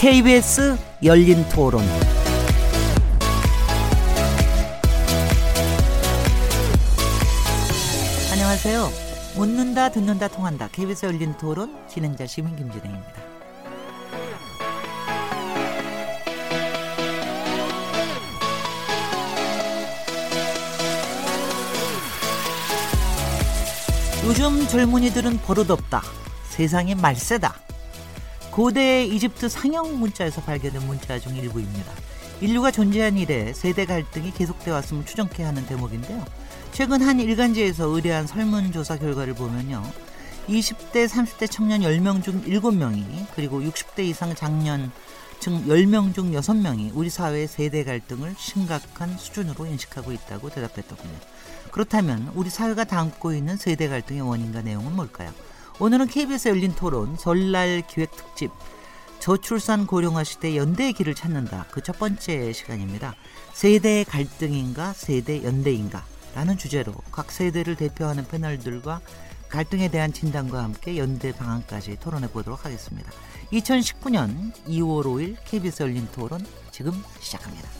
KBS 열린 토론. 안녕하세요. 묻는다, 듣는다, 통한다. KBS 열린 토론 진행자 시민 김진혜입니다. 요즘 젊은이들은 버릇없다. 세상이 말세다. 고대 이집트 상형 문자에서 발견된 문자 중 일부입니다. 인류가 존재한 이래 세대 갈등이 계속돼 왔음을 추정케 하는 대목인데요. 최근 한 일간지에서 의뢰한 설문조사 결과를 보면요. 20대, 30대 청년 10명 중 7명이 그리고 60대 이상 장년 중 10명 중 6명이 우리 사회의 세대 갈등을 심각한 수준으로 인식하고 있다고 대답했더군요. 그렇다면 우리 사회가 담고 있는 세대 갈등의 원인과 내용은 뭘까요? 오늘은 KBS 열린 토론 설날 기획 특집 저출산 고령화 시대 연대의 길을 찾는다. 그 첫 번째 시간입니다. 세대 갈등인가 세대 연대인가 라는 주제로 각 세대를 대표하는 패널들과 갈등에 대한 진단과 함께 연대 방안까지 토론해 보도록 하겠습니다. 2019년 2월 5일 KBS 열린 토론 지금 시작합니다.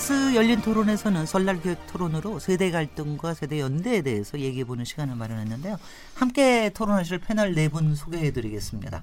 KBS 열린 토론에서는 설날 교육 토론으로 세대 갈등과 세대 연대에 대해서 얘기해보는 시간을 마련했는데요. 함께 토론하실 패널 네 분 소개해드리겠습니다.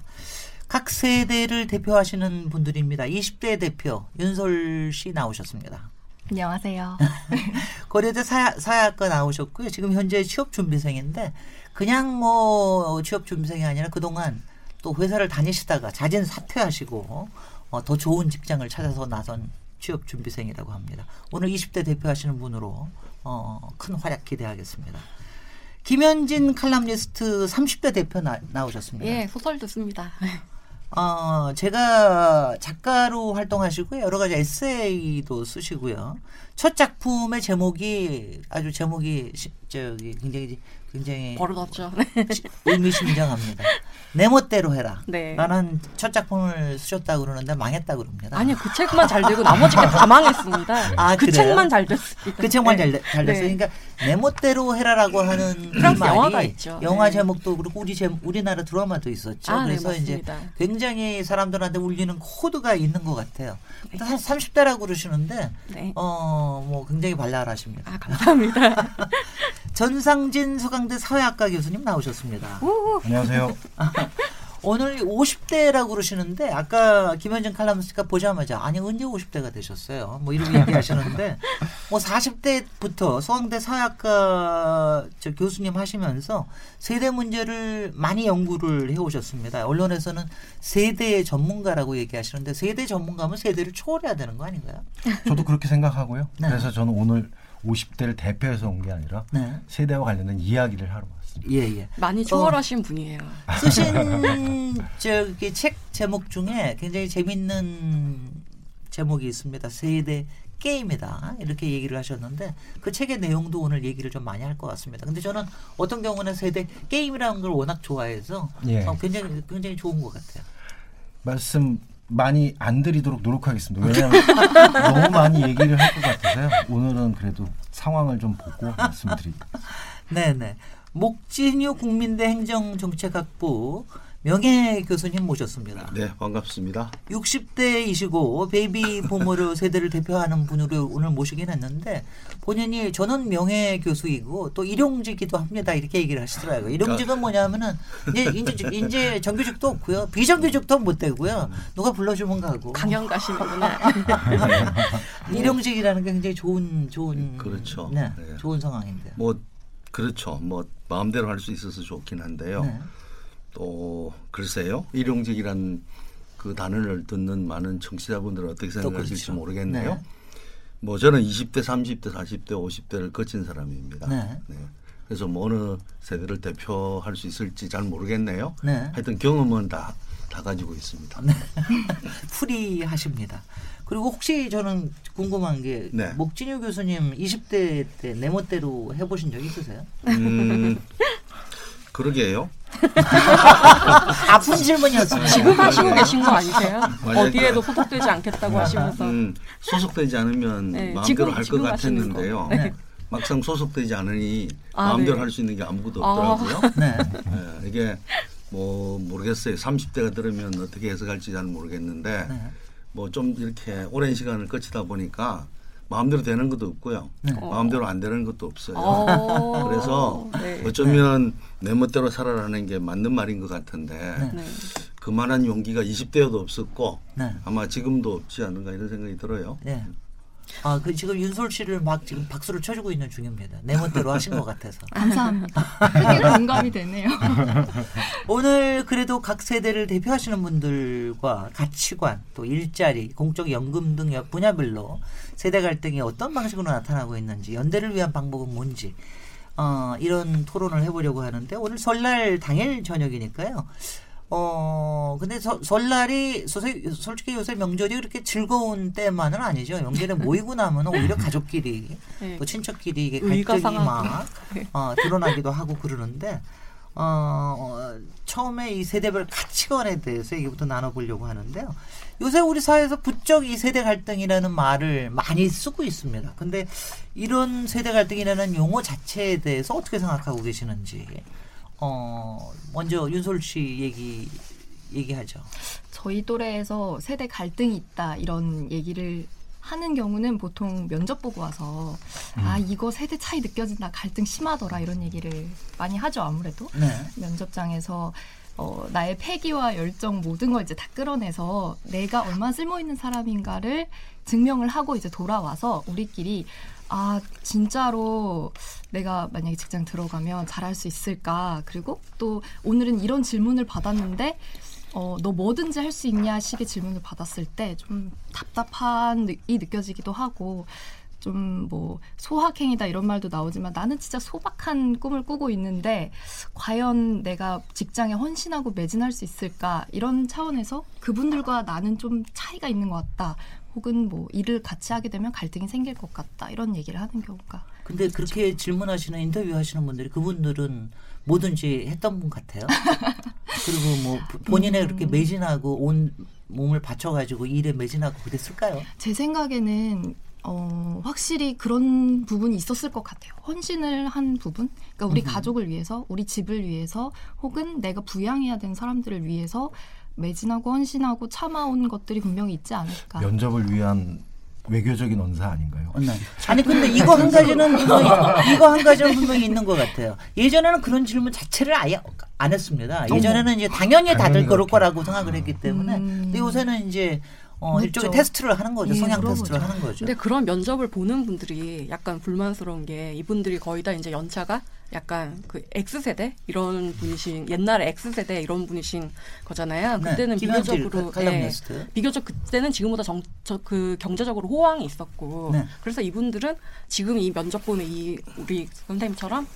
각 세대를 대표하시는 분들입니다. 20대 대표 윤솔 씨 나오셨습니다. 안녕하세요. 고려대 사야, 사학과 나오셨고요. 지금 현재 취업 준비생인데 그냥 뭐 취업 준비생이 아니라 그동안 또 회사를 다니시다가 자진 사퇴하시고 어, 더 좋은 직장을 찾아서 나선 취업 준비생이라고 합니다. 오늘 20대 대표하시는 분으로 어, 큰 활약 기대하겠습니다. 김현진 칼럼니스트 30대 대표 나, 나오셨습니다. 예, 소설도 씁니다. 어, 제가 작가로 활동하시고요. 여러 가지 에세이도 쓰시고요. 첫 작품의 제목이 아주 제목이 시, 저기 굉장히 굉장히 버릇없죠. 의미심장합니다. 내 멋대로 해라. 네. 라는 첫 작품을 쓰셨다고 그러는데 망했다 고 그럽니다. 아니요, 그 책만 잘 되고 나머지 게다 망했습니다. 아, 그 그래요? 책만 잘 됐습니다. 그 책만 네. 잘, 되- 잘 됐어요. 네. 그러니까 내 멋대로 해라라고 하는 그 프랑스 말이 영화가 있죠. 영화 네. 제목도 그렇고 우리 제, 우리나라 드라마도 있었죠. 아, 네, 그래서 이제. 굉장히 사람들한테 울리는 코드가 있는 것 같아요. 30대라고 그러시는데 네. 어, 뭐 굉장히 발랄하십니다. 아, 감사합니다. 전상진 서강대 사회학과 교수님 나오셨습니다. 안녕하세요. 오늘 50대라고 그러시는데 아까 김현정 칼럼니스트가 보자마자 아니 언제 50대가 되셨어요? 뭐 이런 얘기하시는데 뭐 40대부터 서강대 사회학과 저 교수님 하시면서 세대 문제를 많이 연구를 해오셨습니다. 언론에서는 세대 전문가라고 얘기하시는데 세대 전문가면 세대를 초월해야 되는 거 아닌가요? 저도 그렇게 생각하고요. 네. 그래서 저는 오늘 50대를 대표해서 온 게 아니라 네. 세대와 관련된 이야기를 하러 왔습니다. 예 예. 많이 초월하신 분이에요. 쓰신 저기 책 제목 중에 굉장히 재밌는 제목이 있습니다. 세대 게임이다 이렇게 얘기를 하셨는데 그 책의 내용도 오늘 얘기를 좀 많이 할 것 같습니다. 근데 저는 어떤 경우는 세대 게임이라는 걸 워낙 좋아해서 예. 어, 굉장히 굉장히 좋은 것 같아요. 말씀 많이 안 드리도록 노력하겠습니다. 왜냐하면 너무 많이 얘기를 할 것 같아서요. 오늘은 그래도 상황을 좀 보고 말씀드립니다. 네네. 목진유 국민대 행정정책학부 명예 교수님 모셨습니다. 네, 반갑습니다. 60대이시고 베이비 부모를 세대를 대표하는 분으로 오늘 모시긴 했는데 본인이 저는 명예 교수이고 또 일용직이기도 합니다 이렇게 얘기를 하시더라고요. 일용직은 뭐냐면은 이제 이제 이제 정규직도 없고요 비정규직도 못 되고요 누가 불러주면 가고 강연 가시는구나. 일용직이라는 게 굉장히 좋은 좋은 그렇죠. 네, 네. 좋은 상황인데요. 뭐 그렇죠. 뭐 마음대로 할 수 있어서 좋긴 한데요. 네. 또 글쎄요. 일용직이란 그 단어를 듣는 많은 청취자분들은 어떻게 생각하실지 그렇죠. 모르겠네요. 네. 뭐 저는 20대, 30대, 40대, 50대를 거친 사람입니다. 네. 그래서 뭐 어느 세대를 대표할 수 있을지 잘 모르겠네요. 네. 하여튼 경험은 다, 다 가지고 있습니다. 풀이하십니다. 그리고 혹시 저는 궁금한 게 네. 목진유 교수님 20대 때내 멋대로 해보신 적 있으세요? 음, 그러게요. 아픈 질문이었습니다. 지금 하시고 계신 거 아니세요? 어디에도 소속되지 않겠다고 하시면서 음, 소속되지 않으면 네, 마음대로 할 것 같았는데요. 거. 네. 막상 소속되지 않으니 아, 마음대로 네. 할수 있는 게 아무것도 아. 없더라고요. 네. 예, 이게 뭐 모르겠어요. 30대가 들으면 어떻게 해석할지 잘 모르겠는데 네. 뭐좀 이렇게 오랜 시간을 거치다 보니까 마음대로 되는 것도 없고요. 네. 마음대로 안 되는 것도 없어요. 어. 그래서 네. 어쩌면 내 멋대로 살아라는 게 맞는 말인 것 같은데 네. 그만한 용기가 20대에도 없었고 네. 아마 지금도 없지 않은가 이런 생각이 들어요. 네. 아, 그 지금 윤솔 씨를 막 지금 박수를 쳐주고 있는 중입니다. 내 멋대로 하신 것 같아서. 감사합니다. 크게 공감이 되네요. 오늘 그래도 각 세대를 대표하시는 분들과 가치관, 또 일자리, 공적 연금 등 여- 분야별로 세대 갈등이 어떤 방식으로 나타나고 있는지, 연대를 위한 방법은 뭔지, 어, 이런 토론을 해보려고 하는데 오늘 설날 당일 저녁이니까요. 어, 근데 서- 설날이 솔직히 요새 명절이 그렇게 즐거운 때만은 아니죠. 명절에 모이고 나면 오히려 가족끼리 네. 또 친척끼리 이게 갈등이. 막 네. 어, 드러나기도 하고 그러는데 어, 어, 처음에 이 세대별 가치관에 대해서 얘기부터 나눠보려고 하는데요. 요새 우리 사회에서 부쩍 이 세대 갈등이라는 말을 많이 쓰고 있습니다. 근데 이런 세대 갈등이라는 용어 자체에 대해서 어떻게 생각하고 계시는지 어, 먼저 윤솔 씨 얘기 얘기하죠. 저희 또래에서 세대 갈등이 있다 이런 얘기를 하는 경우는 보통 면접 보고 와서 아 이거 세대 차이 느껴진다 갈등 심하더라 이런 얘기를 많이 하죠 아무래도 네. 면접장에서 어, 나의 패기와 열정 모든 걸 이제 다 끌어내서 내가 얼마나 쓸모 있는 사람인가를 증명을 하고 이제 돌아와서 우리끼리 아 진짜로 내가 만약에 직장 들어가면 잘할 수 있을까? 그리고 또 오늘은 이런 질문을 받았는데 어, 너 뭐든지 할 수 있냐? 식의 질문을 받았을 때 좀 답답한 이 느껴지기도 하고 좀 뭐 소확행이다 이런 말도 나오지만 나는 진짜 소박한 꿈을 꾸고 있는데 과연 내가 직장에 헌신하고 매진할 수 있을까? 이런 차원에서 그분들과 나는 좀 차이가 있는 것 같다. 혹은 뭐 일을 같이 하게 되면 갈등이 생길 것 같다. 이런 얘기를 하는 경우가 근데 그렇게 질문하시는 인터뷰 하시는 분들이 그분들은 뭐든지 했던 분 같아요. 그리고 뭐 부- 본인의 그렇게 매진하고 온 몸을 바쳐가지고 일에 매진하고 그랬을까요? 제 생각에는 어, 확실히 그런 부분이 있었을 것 같아요. 헌신을 한 부분. 그러니까 우리 가족을 위해서, 우리 집을 위해서, 혹은 내가 부양해야 되는 사람들을 위해서 매진하고 헌신하고 참아온 것들이 분명히 있지 않을까. 면접을 위한 외교적인 언사 아닌가요? 네. 아니 근데 이거 한 가지는 분명히 이거 한 가지는 분명히 있는 것 같아요. 예전에는 그런 질문 자체를 아예 안 했습니다. 예전에는 이제 당연히 다들 그럴. 거라고 생각을 했기 때문에. 음. 근데 요새는 이제 어, 묻죠. 일종의 테스트를 하는 거죠. 예, 성향 물어보죠. 테스트를 하는 거죠. 근데 그런 면접을 보는 분들이 약간 불만스러운 게 이분들이 거의 다 이제 연차가 약간 그 X세대 이런 분이신 옛날에 X세대 이런 분이신 거잖아요. 네, 그때는 김현실 비교적으로 칼럼니스트. 비교적 그때는 지금보다 정, 저, 그 경제적으로 호황이 있었고 네. 그래서 이분들은 지금 이 면접 보는 이 우리 선생님처럼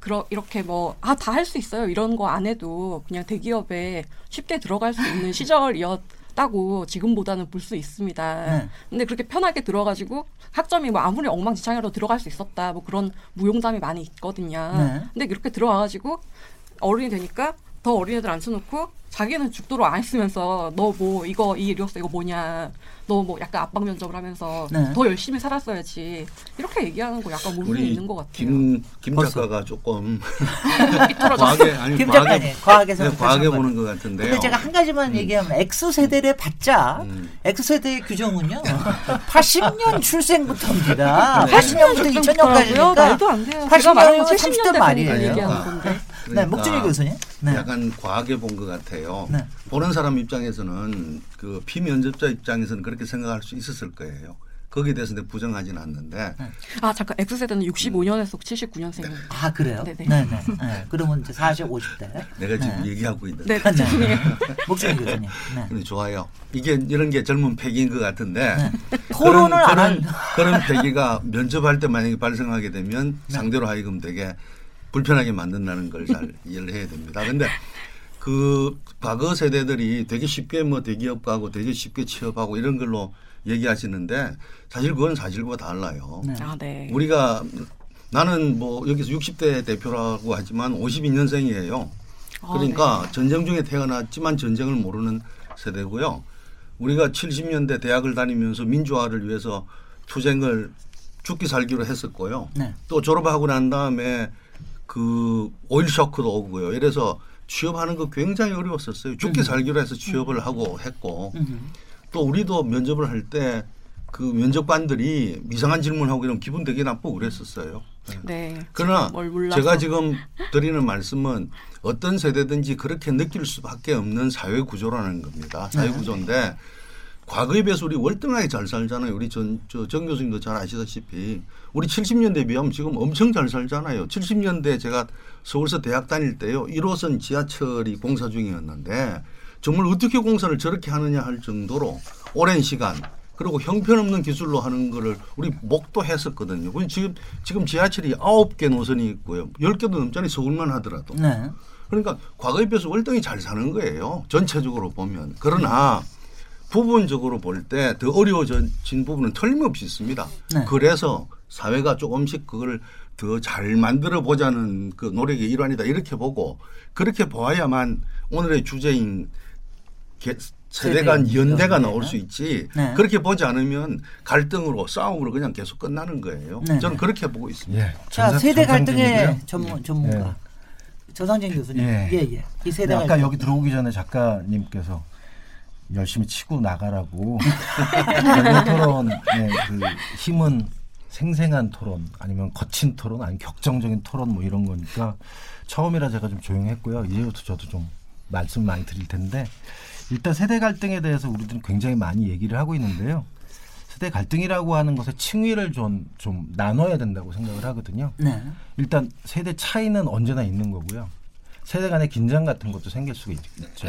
그러, 이렇게 뭐, 아, 다 할 수 있어요. 이런 거 안 해도 그냥 대기업에 쉽게 들어갈 수 있는 시절이었 다고 지금보다는 볼 수 있습니다. 네. 근데 그렇게 편하게 들어가지고 학점이 뭐 아무리 엉망진창이라도 들어갈 수 있었다. 뭐 그런 무용담이 많이 있거든요. 네. 근데 이렇게 들어와가지고 어른이 되니까 더 어린 애들 앉혀놓고 자기는 죽도록 안 했으면서 너 뭐 이거 이 이력서 이거 뭐냐 너 뭐 약간 압박 면접을 하면서 네. 더 열심히 살았어야지 이렇게 얘기하는 거 약간 모순이 있는 것 같아요. 김, 김. 작가가 조금. 과하게 아니 김 과하게 과하게 네, 과하게. 보는 것 같은데요. 근데 제가 한 가지만 얘기하면 X세대를 받자 음. X세대의 규정은요 80년 출생부터입니다. 네. 80년부터 고요 2000년까지니까 말도 안 돼요. 80 제가 말한 건 년이면 70년 30대 대 말이에요. 얘기하는 건데. 네, 그러니까 목준희 교수님. 네. 약간 과하게 본 것 같아요. 네. 보는 사람 입장에서는 그 피면접자 입장에서는 그렇게 생각할 수 있었을 거예요. 거기에 대해서 내가 부정하지는 않는데 네. 아 잠깐 X세대는 65년에서 79년생이에요. 아 그래요? 네네. 네네. 네. 그러면 이제 40, 50대. 내가 지금 네. 얘기하고 있는데 네, 죄송해요. 목준희 교수님. 네. 좋아요. 이게 이런 게 젊은 패기인 것 같은데 네. 토론을 안 그런, 한. 그런 패기가 면접할 때 만약에 발생하게 되면 네. 상대로 하여금 되게 불편하게 만든다는 걸 잘 이해를 해야 됩니다. 근데 그 과거 세대들이 되게 쉽게 뭐 대기업 가고 되게 쉽게 취업하고 이런 걸로 얘기하시는데 사실 그건 사실과 달라요. 네. 아, 네. 우리가 나는 뭐 여기서 60대 대표라고 하지만 52년생이에요. 아, 그러니까 네. 전쟁 중에 태어났지만 전쟁을 모르는 세대고요. 우리가 70년대 대학을 다니면서 민주화를 위해서 투쟁을 죽기 살기로 했었고요. 네. 또 졸업하고 난 다음에 그 오일 쇼크도 오고요. 이래서 취업하는 거 굉장히 어려웠었어요. 죽기 살기로 해서 취업을 하고 했고 음. 또 우리도 면접을 할 때 그 면접관들이 이상한 질문하고 이러면 기분 되게 나쁘고 그랬었어요. 네. 그러나 뭘 몰라서. 제가 지금 드리는 말씀은 어떤 세대든지 그렇게 느낄 수밖에 없는 사회 구조라는 겁니다. 사회 구조인데 과거에 비해서 우리 월등하게 잘 살잖아요. 우리 전, 저, 정 교수님도 잘 아시다시피 우리 70년대에 비하면 지금 엄청 잘 살잖아요. 70년대 제가 서울서 대학 다닐 때요. 1호선 지하철이 공사 중이었는데 정말 어떻게 공사를 저렇게 하느냐 할 정도로 오랜 시간 그리고 형편없는 기술로 하는 거를 우리 목도 했었거든요. 그럼 지금 지금 지하철이 아홉 개 노선이 있고요. 열 개도 넘잖아요. 서울만 하더라도. 네. 그러니까 과거에 비해서 월등히 잘 사는 거예요. 전체적으로 보면. 그러나 부분적으로 볼 때 더 어려워진 부분은 틀림없이 있습니다. 네. 그래서 사회가 조금씩 그걸 더 잘 만들어 보자는 그 노력의 일환이다 이렇게 보고 그렇게 보아야만 오늘의 주제인 개- 세대 간 연대가 연대. 나올 수 있지 네. 그렇게 보지 않으면 갈등으로 싸움으로 그냥 계속 끝나는 거예요. 네. 저는 그렇게 보고 있습니다. 예. 자 전사- 세대. 갈등의 전문 전문가 예. 조상진 교수님. 예. 예, 예. 이 세대 네, 아까 갈등. 여기 들어오기 전에 작가님께서 열심히 치고 나가라고 연애 토론의 그 힘은 생생한 토론 아니면 거친 토론 아니면 격정적인 토론 뭐 이런 거니까 처음이라 제가 좀 조용했고요 이제부터 저도 좀 말씀 많이 드릴 텐데 일단 세대 갈등에 대해서 우리들은 굉장히 많이 얘기를 하고 있는데요 세대 갈등이라고 하는 것의 층위를 좀, 좀 나눠야 된다고 생각을 하거든요 네. 일단 세대 차이는 언제나 있는 거고요. 세대 간의 긴장 같은 것도 생길 수가 있죠.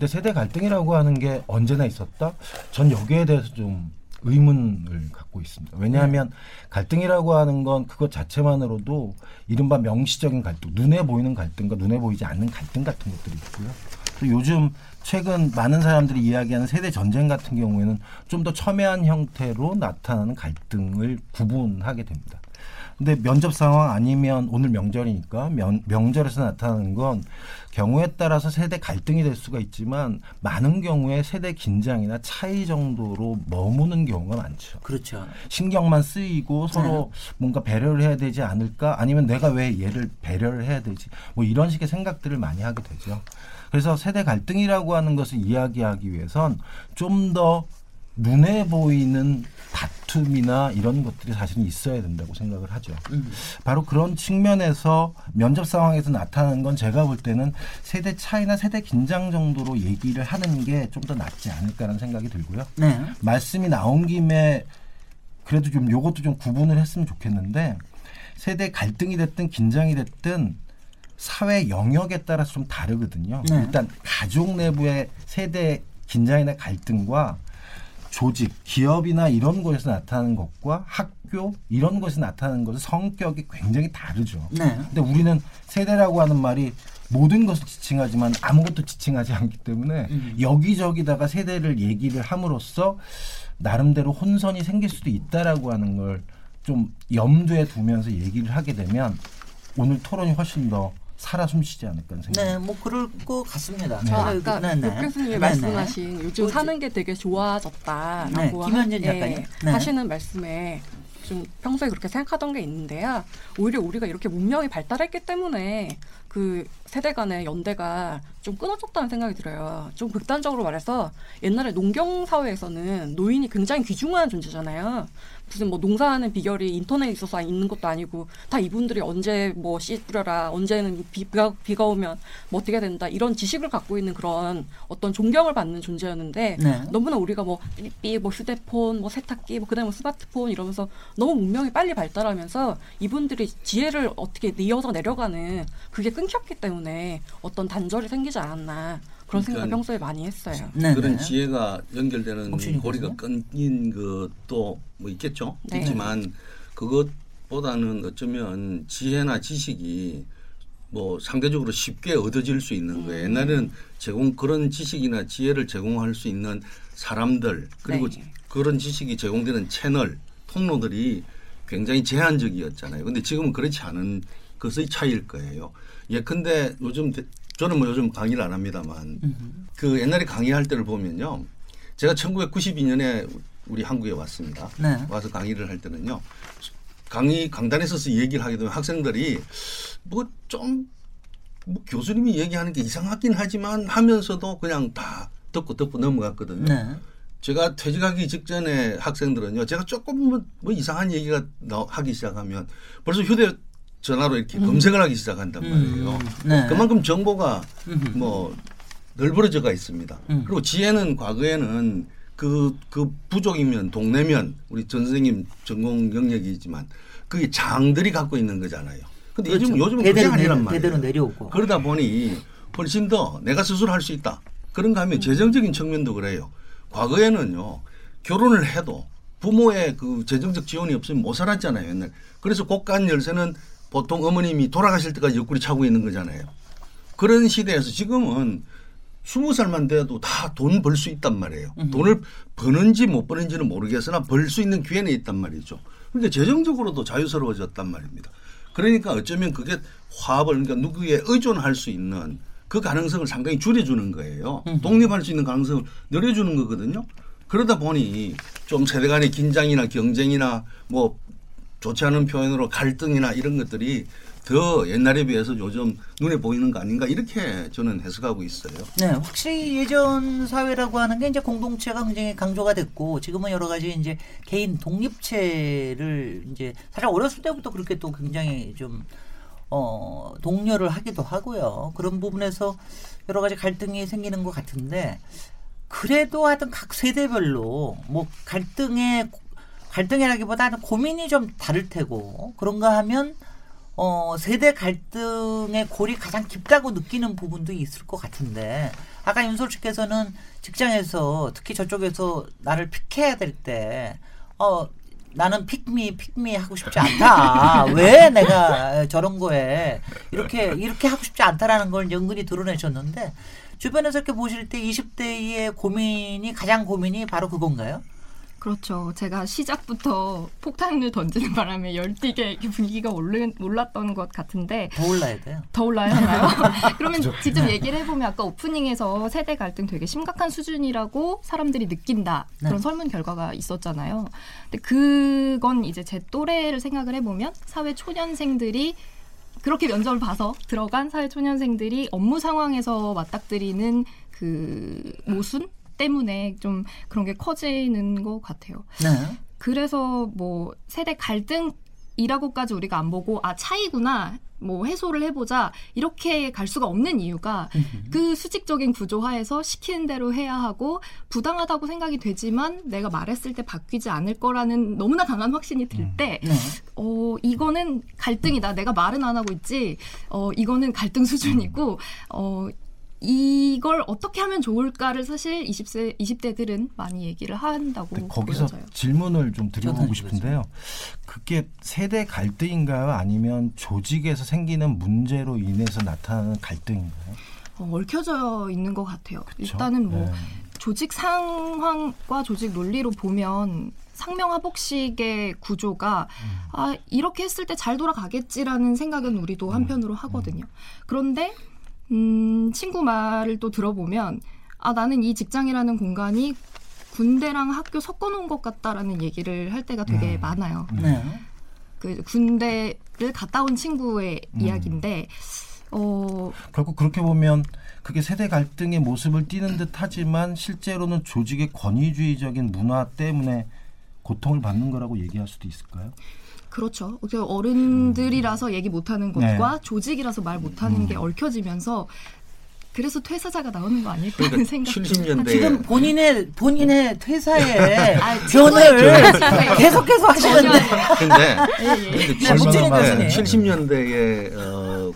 근데 세대 갈등이라고 하는 게 언제나 있었다? 전 여기에 대해서 좀 의문을 갖고 있습니다. 왜냐하면 갈등이라고 하는 건 그것 자체만으로도 이른바 명시적인 갈등, 눈에 보이는 갈등과 눈에 보이지 않는 갈등 같은 것들이 있고요. 그리고 요즘 최근 많은 사람들이 이야기하는 세대 전쟁 같은 경우에는 좀 더 첨예한 형태로 나타나는 갈등을 구분하게 됩니다. 근데 면접 상황 아니면 오늘 명절이니까 명, 명절에서 나타나는 건 경우에 따라서 세대 갈등이 될 수가 있지만 많은 경우에 세대 긴장이나 차이 정도로 머무는 경우가 많죠. 그렇죠. 신경만 쓰이고 서로 뭔가 배려를 해야 되지 않을까 아니면 내가 왜 얘를 배려를 해야 되지 뭐 이런 식의 생각들을 많이 하게 되죠. 그래서 세대 갈등이라고 하는 것을 이야기하기 위해선 좀 더 눈에 보이는 다툼이나 이런 것들이 사실은 있어야 된다고 생각을 하죠. 음. 바로 그런 측면에서 면접 상황에서 나타나는 건 제가 볼 때는 세대 차이나 세대 긴장 정도로 얘기를 하는 게 좀 더 낫지 않을까라는 생각이 들고요. 네. 말씀이 나온 김에 그래도 좀 요것도 좀 구분을 했으면 좋겠는데 세대 갈등이 됐든 긴장이 됐든 사회 영역에 따라서 좀 다르거든요. 네. 일단 가족 내부의 세대 긴장이나 갈등과 조직, 기업이나 이런 곳에서 나타나는 것과 학교 이런 곳에서 나타나는 것은 성격이 굉장히 다르죠. 네. 근데 우리는 세대라고 하는 말이 모든 것을 지칭하지만 아무것도 지칭하지 않기 때문에 음. 여기저기다가 세대를 얘기를 함으로써 나름대로 혼선이 생길 수도 있다라고 하는 걸 좀 염두에 두면서 얘기를 하게 되면 오늘 토론이 훨씬 더 살아 숨쉬지 않을까 생각이 네, 뭐 그럴 것 같습니다. 네. 저 아, 아까 네, 네. 육 교수님이 네, 말씀하신 요즘 뭐지? 사는 게 되게 좋아졌다라고 네, 김현진 하- 작가님. 네. 하시는 말씀에 좀 평소에 그렇게 생각하던 게 있는데요. 오히려 우리가 이렇게 문명이 발달했기 때문에 그 세대 간의 연대가 좀 끊어졌다는 생각이 들어요. 좀 극단적으로 말해서 옛날에 농경 사회에서는 노인이 굉장히 귀중한 존재잖아요. 무슨 뭐 농사하는 비결이 인터넷에 있어서 있는 것도 아니고 다 이분들이 언제 뭐 씨 뿌려라 언제는 비가 비가 오면 뭐 어떻게 된다 이런 지식을 갖고 있는 그런 어떤 존경을 받는 존재였는데 네. 너무나 우리가 뭐 삐삐 뭐 휴대폰 뭐 세탁기 뭐 그다음에 뭐 스마트폰 이러면서 너무 문명이 빨리 발달하면서 이분들이 지혜를 어떻게 이어서 내려가는 그게 끊겼기 때문에 어떤 단절이 생기지 않았나 그런 생각을 그러니까 평소에 많이 했어요. 네, 그런 네. 지혜가 연결되는 고리가? 끊긴 것도 뭐 있겠죠. 네. 있지만 그것 지식보다는 어쩌면 지혜나 지식이 뭐 상대적으로 쉽게 얻어질 수 있는 거예요. 옛날에는 제공 그런 지식이나 지혜를 제공할 수 있는 사람들 그리고 네. 그런 지식이 제공되는 채널 통로들이 굉장히 제한적이었잖아요. 근데 지금은 그렇지 않은 것의 차이일 거예요. 예컨대 요즘 대- 저는 뭐 요즘 강의를 안 합니다만 그 옛날에 강의할 때를 보면요. 제가 1992년에 우리 한국에 왔습니다. 네. 와서 강의를 할 때는요. 강의 강단에 서서 얘기를 하게 되면 학생들이 뭐좀 뭐 교수님이 얘기하는 게 이상하긴 하지만 하면서도 그냥 다 듣고 듣고 넘어갔거든요. 네. 제가 퇴직하기 직전에 학생들은요, 제가 조금 뭐, 뭐 이상한 얘기가 나, 하기 시작하면 벌써 휴대 전화로 이렇게 검색을 하기 시작한단 말이에요. 네. 그만큼 정보가 뭐 널브러져가 있습니다. 음. 그리고 지혜는 과거에는 그, 그 부족이면 동네면 우리 전 선생님 전공 영역이지만 그게 장들이 갖고 있는 거잖아요. 근데 요즘, 요즘은 그게 그렇죠. 대대로, 아니란 말이에요. 대대로 내려오고. 그러다 보니 훨씬 더 내가 스스로 할 수 있다. 그런가 하면 재정적인 측면도 그래요. 과거에는요, 결혼을 해도 부모의 그 재정적 지원이 없으면 못 살았잖아요, 옛날. 그래서 고간 열쇠는 보통 어머님이 돌아가실 때까지 옆구리 차고 있는 거잖아요. 그런 시대에서 지금은 스무 살만 돼도 다 돈 벌 수 있단 말이에요. 돈을 버는지 못 버는지는 모르겠으나 벌 수 있는 기회는 있단 말이죠. 그러니까 재정적으로도 자유스러워졌단 말입니다. 그러니까 어쩌면 그게 화합을 그러니까 누구에 의존할 수 있는 그 가능성을 상당히 줄여주는 거예요. 독립할 수 있는 가능성을 늘려주는 거거든요. 그러다 보니 좀 세대 간의 긴장이나 경쟁이나 뭐 좋지 않은 표현으로 갈등이나 이런 것들이 더 옛날에 비해서 요즘 눈에 보이는 거 아닌가 이렇게 저는 해석하고 있어요. 네, 확실히 예전 사회라고 하는 게 이제 공동체가 굉장히 강조가 됐고 지금은 여러 가지 이제 개인 독립체를 이제 사실 어렸을 때부터 그렇게 또 굉장히 좀 어, 독려를 하기도 하고요. 그런 부분에서 여러 가지 갈등이 생기는 것 같은데 그래도 하여튼 각 세대별로 뭐 갈등의 갈등이라기보다는 고민이 좀 다를 테고 그런가 하면 어, 세대 갈등의 골이 가장 깊다고 느끼는 부분도 있을 것 같은데 아까 윤솔 씨께서는 직장에서 특히 저쪽에서 나를 픽해야 될 때 어, 나는 픽미 픽미 하고 싶지 않다. 왜 내가 저런 거에 이렇게 이렇게 하고 싶지 않다라는 걸 연근히 드러내셨는데 주변에서 이렇게 보실 때 20대의 고민이 가장 고민이 바로 그건가요? 그렇죠. 제가 시작부터 폭탄을 던지는 바람에 열띠게 분위기가 올른, 올랐던 것 같은데 더 올라야 돼요. 더 올라야 하나요? 그러면 직접 얘기를 해보면 아까 오프닝에서 세대 갈등 되게 심각한 수준이라고 사람들이 느낀다 그런 네. 설문 결과가 있었잖아요. 근데 그건 이제 제 또래를 생각을 해보면 사회 초년생들이 그렇게 면접을 봐서 들어간 사회 초년생들이 업무 상황에서 맞닥뜨리는 그 모순 때문에 좀 그런 게 커지는 것 같아요. 네. 그래서 뭐 세대 갈등이라고까지 우리가 안 보고 아 차이구나 뭐 해소를 해보자 이렇게 갈 수가 없는 이유가 그 수직적인 구조화에서 시키는 대로 해야 하고 부당하다고 생각이 되지만 내가 말했을 때 바뀌지 않을 거라는 너무나 강한 확신이 들때 네. 어, 이거는 갈등이다. 내가 말은 안 하고 있지. 어, 이거는 갈등 수준이고, 어, 이걸 어떻게 하면 좋을까를 사실 20세, 20대들은 많이 얘기를 한다고 근데 거기서 보여져요. 질문을 좀 드려보고 싶은데요. 그게 세대 갈등인가요? 아니면 조직에서 생기는 문제로 인해서 나타나는 갈등인가요? 어, 얽혀져 있는 것 같아요. 일단은 뭐 네. 조직 상황과 조직 논리로 보면 상명하복식의 구조가 아 이렇게 했을 때 잘 돌아가겠지라는 생각은 우리도 한편으로 하거든요. 그런데 음, 친구 말을 또 들어보면 아 나는 이 직장이라는 공간이 군대랑 학교 섞어놓은 것 같다라는 얘기를 할 때가 되게 음. 많아요. 네. 그 군대를 갔다 온 친구의 음. 이야기인데 어 결국 그렇게 보면 그게 세대 갈등의 모습을 띠는 듯 하지만 실제로는 조직의 권위주의적인 문화 때문에 고통을 받는 거라고 얘기할 수도 있을까요? 그렇죠. 그 어른들이라서 얘기 못하는 네. 것과 조직이라 말 못하는 게 얽혀지면서 그래서 퇴사자가 나오는 거 아닐까 하는 그러니까 생각이 70년대 지금 본인의 본인의 퇴사에 아, 변을. 계속해서 하시는데 근데 예, 예. 네, 교수님. 70년대에 어,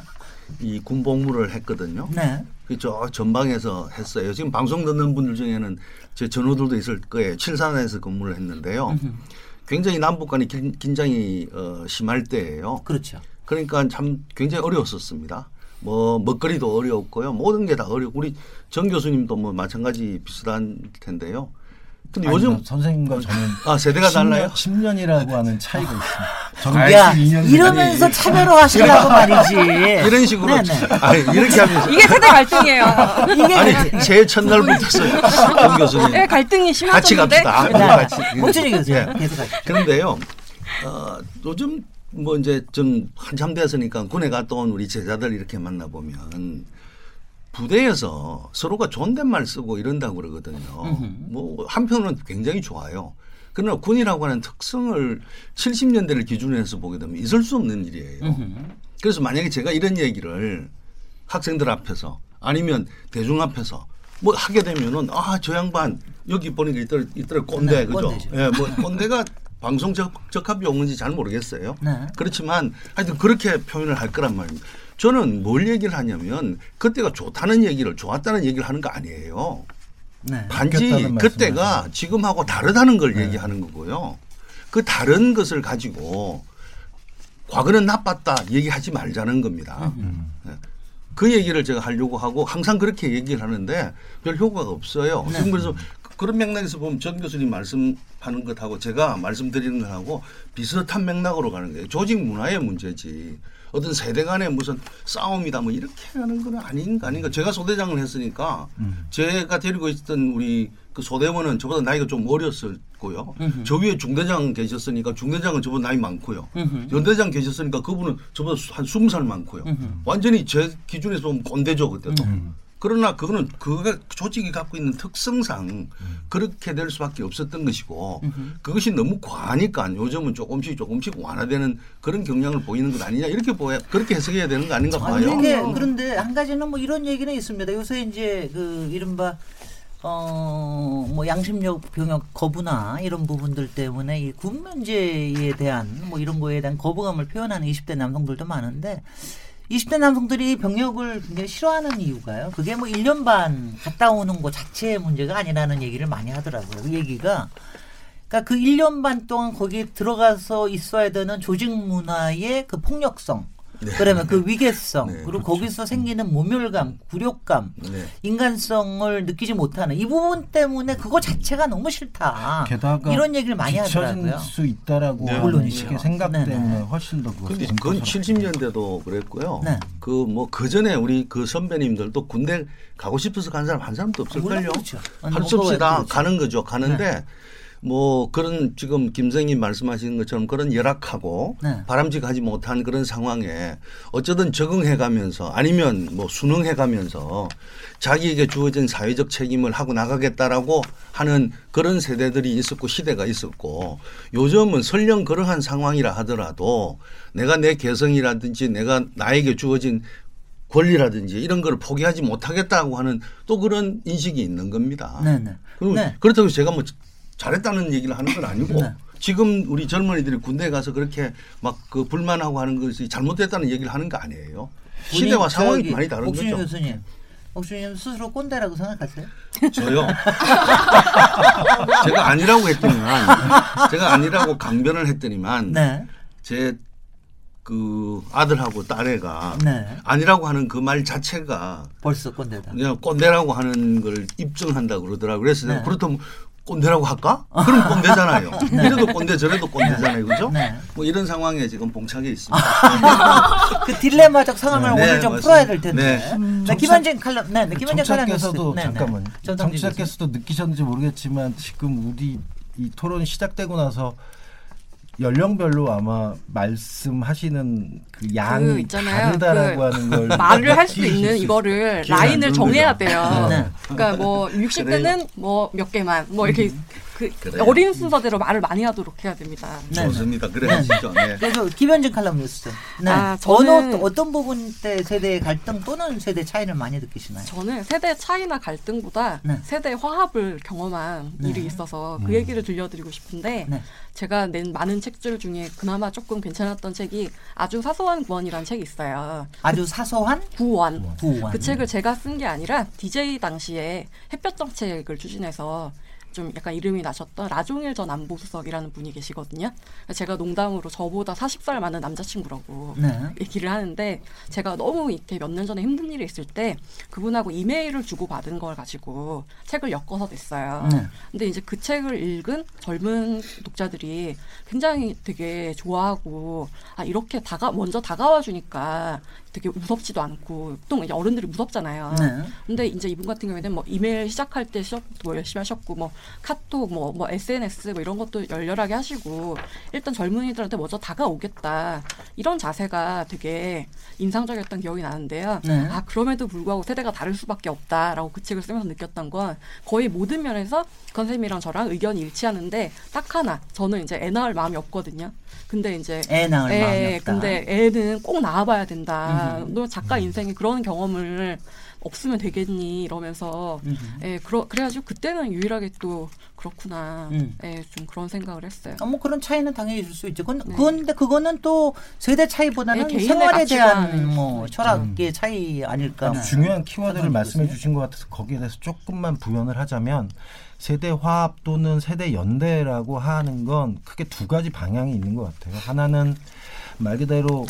이 군복무를 했거든요. 네. 그저 전방에서 했어요. 지금 방송 듣는 분들 중에는 제 전우들도 있을 거예요. 칠산에서 근무를 했는데요. 굉장히 남북 간의 긴- 긴장이 어, 심할 때예요. 그렇죠. 그러니까 참 굉장히 어려웠었습니다. 뭐 먹거리도 어려웠고요. 모든 게 다 어려. 우리 정 교수님도 뭐 마찬가지 비슷한 텐데요. 근데 아니, 요즘 선생님과 저는 아 세대가 달라요. 10년, 이라고 하는 차이가 있습니다. 저는 야 82년 이러면서 차별을 하시려고 말이지. 이런 식으로 네, 네. 아니 이렇게 하면서 이게 세대 갈등이에요. 이게 아니 새해 첫날부터 정 교수님 예, 갈등이 같이 심해졌는데 갑시다. 네. 같이. 목준이 교수 예. 계속 하시죠. 그런데요, 어, 요즘 뭐 이제 좀 한참 되었으니까 군에 갔다 온 우리 제자들 이렇게 만나 보면 부대에서 서로가 존댓말 쓰고 이런다고 그러거든요. 뭐 한편은 굉장히 좋아요. 그러나 군이라고 하는 특성을 70년대를 기준으로 해서 보게 되면 있을 수 없는 일이에요. 그래서 만약에 제가 이런 얘기를 학생들 앞에서 아니면 대중 앞에서 뭐 하게 되면은 아 저 양반 여기 보니까 있더라, 있더라 꼰대 네, 그죠? 예, 뭐 꼰대가 방송 적, 적합 용어인지 잘 모르겠어요. 네. 그렇지만 하여튼 그렇게 표현을 할 거란 말입니다. 저는 뭘 얘기를 하냐면 그때가 좋다는 얘기를 좋았다는 얘기를 하는 거 아니에요. 네. 단지 그때가 말씀이시죠. 지금하고 다르다는 걸 네. 얘기하는 거고요. 그 다른 것을 가지고 과거는 나빴다 얘기하지 말자는 겁니다. 음. 네. 그 얘기를 제가 하려고 하고 항상 그렇게 얘기를 하는데 별 효과가 없어요. 네. 지금 그래서 그- 그런 맥락에서 보면 전 교수님 말씀하는 것하고 제가 말씀드리는 것하고 비슷한 맥락으로 가는 거예요. 조직 문화의 문제지. 어떤 세대 간의 무슨 싸움이다 뭐 이렇게 하는 건 아닌가 아닌가. 제가 소대장을 했으니까 음. 제가 데리고 있었던 우리 그 소대원은 저보다 나이가 좀 어렸었고요. 저 위에 중대장 계셨으니까 중대장은 저보다 나이 많고요. 연대장 계셨으니까 그분은 저보다 수- 한 스무 살 많고요. 완전히 제 기준에서 보면 꼰대죠 그때도. 음. 그러나 그거는 그가 조직이 갖고 있는 특성상 그렇게 될 수밖에 없었던 것이고 그것이 너무 과하니까 요즘은 조금씩 조금씩 완화되는 그런 경향을 보이는 것 아니냐 이렇게 보야 그렇게 해석해야 되는 거 아닌가 봐요. 이게 그런데 한 가지는 뭐 이런 얘기는 있습니다. 요새 이제 그 이른바 어 뭐 양심력 병역 거부나 이런 부분들 때문에 이 군면제에 대한 뭐 이런 거에 대한 거부감을 표현하는 20대 남성들도 많은데 20대 남성들이 병역을 굉장히 싫어하는 이유가요. 그게 뭐 1년 반 갔다 오는 거 자체의 문제가 아니라는 얘기를 많이 하더라고요. 그 얘기가 그러니까 그 1년 반 동안 거기에 들어가서 있어야 되는 조직 문화의 그 폭력성 그러면 그 위계성 네, 그리고 그렇죠. 거기서 생기는 모멸감, 굴욕감, 네. 인간성을 느끼지 못하는 이 부분 때문에 그거 자체가 너무 싫다. 게다가 이런 얘기를 많이 하더라고요. 수 있다라고 네. 물론이죠. 식의 생각 네네. 때문에 훨씬 더 근데 좀 그건 커서 70년대도 그랬고요. 네. 그뭐 그 전에 우리 그 선배님들도 군대 가고 싶어서 간 사람 한 사람도 없을걸요. 그렇죠. 할수 없이 다 그렇죠. 가는 거죠. 가는데 뭐 그런 지금 김생님 말씀하시는 것처럼 그런 열악하고 네. 바람직하지 못한 그런 상황에 어쩌든 적응해 가면서 아니면 뭐 순응해 가면서 자기에게 주어진 사회적 책임을 하고 나가겠다라고 하는 그런 세대들이 있었고 시대가 있었고 요즘은 설령 그러한 상황이라 하더라도 내가 내 개성이라든지 내가 나에게 주어진 권리라든지 이런 걸 포기하지 못하겠다고 하는 또 그런 인식이 있는 겁니다. 네네. 그리고 네. 그렇다고 제가 뭐 잘했다는 얘기를 하는 건 아니고 네. 지금 우리 젊은이들이 군대에 가서 그렇게 막 그 불만하고 하는 것이 잘못됐다는 얘기를 하는 거 아니에요. 시대와 상황이 많이 다른 옥순희 거죠. 교수님, 옥순님 스스로 꼰대라고 생각하세요? 저요. 제가 아니라고 했더니만 제가 아니라고 강변을 했더니만 네. 제그 아들하고 딸애가 네. 아니라고 하는 그 말 자체가 벌써 꼰대다. 그냥 꼰대라고 하는 걸 입증한다 그러더라고요. 그래서 네. 그렇다면 꼰대라고 할까? 그럼 꼰대잖아요. 이래도 꼰대 저래도 꼰대잖아요. 그죠? 네. 뭐 이런 상황에 지금 봉착해 있습니다. 그 딜레마적 상황을 네, 오늘 좀 맞습니다. 풀어야 될 텐데. 네. 네, 정치자- 김현진 칼럼, 네, 네, 김현진 칼럼. 정치자께서도 잠깐만요. 전성진 교수. 정치자께서도 느끼셨는지 모르겠지만 지금 우리 이 토론이 시작되고 나서 연령별로 아마 말씀하시는 그 양이 그 있잖아요. 다르다라고 그 하는 걸 말을 할 수 있는 수 이거를 라인을 안 정해야 돼요. 네. 그러니까 뭐 60대는 뭐 몇 개만 뭐 이렇게 그. 어린 순서대로 말을 많이 하도록 해야 됩니다. 네. 좋습니다. 그래 하시죠. 네. 그래서 김현진 칼럼니스트. 네. 아, 어느 저는- 어떤, 어떤 부분 때 세대의 갈등 또는 세대 차이를 많이 느끼시나요? 저는 세대 차이나 갈등보다 네. 세대 화합을 경험한 네. 일이 있어서 음. 그 얘기를 들려드리고 싶은데 네. 제가 낸 많은 책들 중에 그나마 조금 괜찮았던 책이 아주 사소한 구원이라는 책이 있어요. 아주 사소한 구원. 구원. 그 책을 제가 쓴 게 아니라 DJ 당시에 햇볕 정책을 추진해서 좀 약간 이름이 나셨던 라종일 전 안보수석이라는 분이 계시거든요. 제가 농담으로 저보다 40살 많은 남자친구라고 네. 얘기를 하는데 제가 너무 이렇게 몇 년 전에 힘든 일이 있을 때 그분하고 이메일을 주고 받은 걸 가지고 책을 엮어서 냈어요. 네. 근데 이제 그 책을 읽은 젊은 독자들이 굉장히 되게 좋아하고 아 이렇게 다가 먼저 다가와 주니까 되게 무섭지도 않고 보통 어른들이 무섭잖아요. 네. 근데 이제 이분 같은 경우에는 뭐 이메일 시작할 때 시작 뭐 열심히 하셨고 뭐 카톡 뭐, 뭐 SNS 뭐 이런 것도 열렬하게 하시고 일단 젊은이들한테 먼저 다가오겠다 이런 자세가 되게 인상적이었던 기억이 나는데요. 네. 아 그럼에도 불구하고 세대가 다를 수밖에 없다라고 그 책을 쓰면서 느꼈던 건 거의 모든 면에서 건쌤이랑 저랑 의견이 일치하는데 딱 하나 저는 이제 애 낳을 마음이 없거든요. 근데 이제 애 낳을 예, 마음이 없다. 근데 애는 꼭 낳아봐야 된다. 너 작가 인생에 그런 경험을 없으면 되겠니 이러면서 음흠. 예, 그러, 그래가지고 그때는 유일하게 또 그렇구나. 음. 예, 좀 그런 생각을 했어요. 아, 뭐 그런 차이는 당연히 있을 수 있죠. 그, 네. 그런데 그거는 또 세대 차이보다는 네, 생활에 대한. 뭐 철학의 차이 아닐까. 아주 중요한 키워드를 생각이 말씀해? 주신 것 같아서 거기에 대해서 조금만 부연을 하자면 세대 화합 또는 세대 연대라고 하는 건 크게 두 가지 방향이 있는 것 같아요. 하나는 말 그대로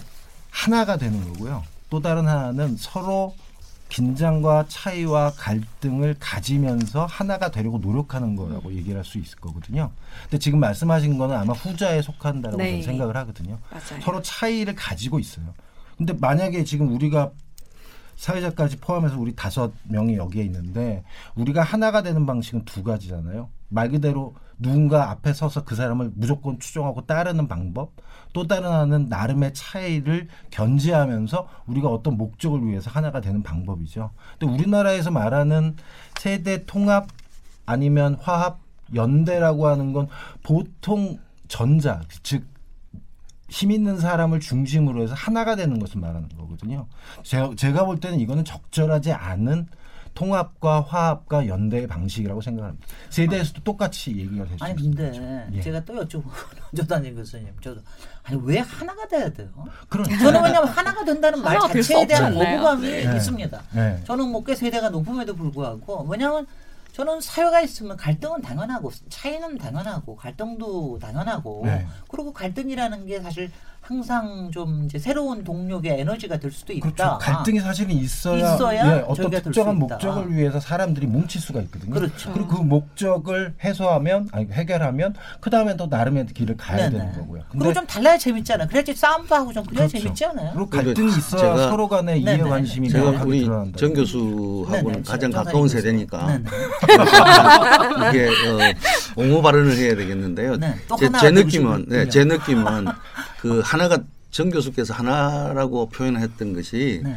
하나가 되는 거고요. 또 다른 하나는 서로 긴장과 차이와 갈등을 가지면서 하나가 되려고 노력하는 거라고 얘기를 할 수 있을 거거든요. 근데 지금 말씀하신 거는 아마 후자에 속한다라고 네. 저는 생각을 하거든요. 맞아요. 서로 차이를 가지고 있어요. 근데 만약에 지금 우리가 사회자까지 포함해서 우리 다섯 명이 여기에 있는데 우리가 하나가 되는 방식은 두 가지잖아요. 말 그대로 누군가 앞에 서서 그 사람을 무조건 추종하고 따르는 방법, 또 다른 하나는 나름의 차이를 견지하면서 우리가 어떤 목적을 위해서 하나가 되는 방법이죠. 근데 우리나라에서 말하는 세대 통합 아니면 화합 연대라고 하는 건 보통 전자 즉 힘 있는 사람을 중심으로 해서 하나가 되는 것을 말하는 거거든요. 제가, 볼 때는 이거는 적절하지 않은 통합과 화합과 연대의 방식이라고 생각합니다. 세대에서도 똑같이 얘기가 될수 아니. 근데 예. 제가 또 여쭤보고 조단일 교수님 저도 아니 왜 하나가 돼야 돼요? 그러니까. 저는 왜냐면 하나가 된다는 말 하나가 될수 자체에 대한. 거부감이 네. 있습니다. 네. 저는 뭐 꽤 세대가 높음에도 불구하고 왜냐하면 저는 사회가 있으면 갈등은 당연하고 차이는 당연하고 갈등도 당연하고 네. 그리고 갈등이라는 게 사실 항상 좀 이제 새로운 동력의 에너지가 될 수도 있다. 그렇죠. 갈등이 사실은 있어야, 있어야 예, 어떤 특정한. 목적을 위해서 사람들이 뭉칠 수가 있거든요. 그렇죠. 리고 그 목적을 해소하면 아니 해결하면 그 다음에 또 나름의 길을 가야 네네. 되는 거고요. 그리고 좀 달라야 재밌잖아요. 그래야지 싸움도 하고 좀 그래야 재밌지 않아요? 그리고 갈등이 있어야 제가- 서로 간의 이해. 관심이 제가 명확하게 우리 드러난다. 정 교수하고는. 가장 정 가까운. 세대니까. 이게 어, 옹호 발언을 해야 되겠는데요. 네, 또 제, 하나 제. 느낌은 네, 제 느낌은 그 하나가 정 교수께서 하나라고 표현했던 것이 네.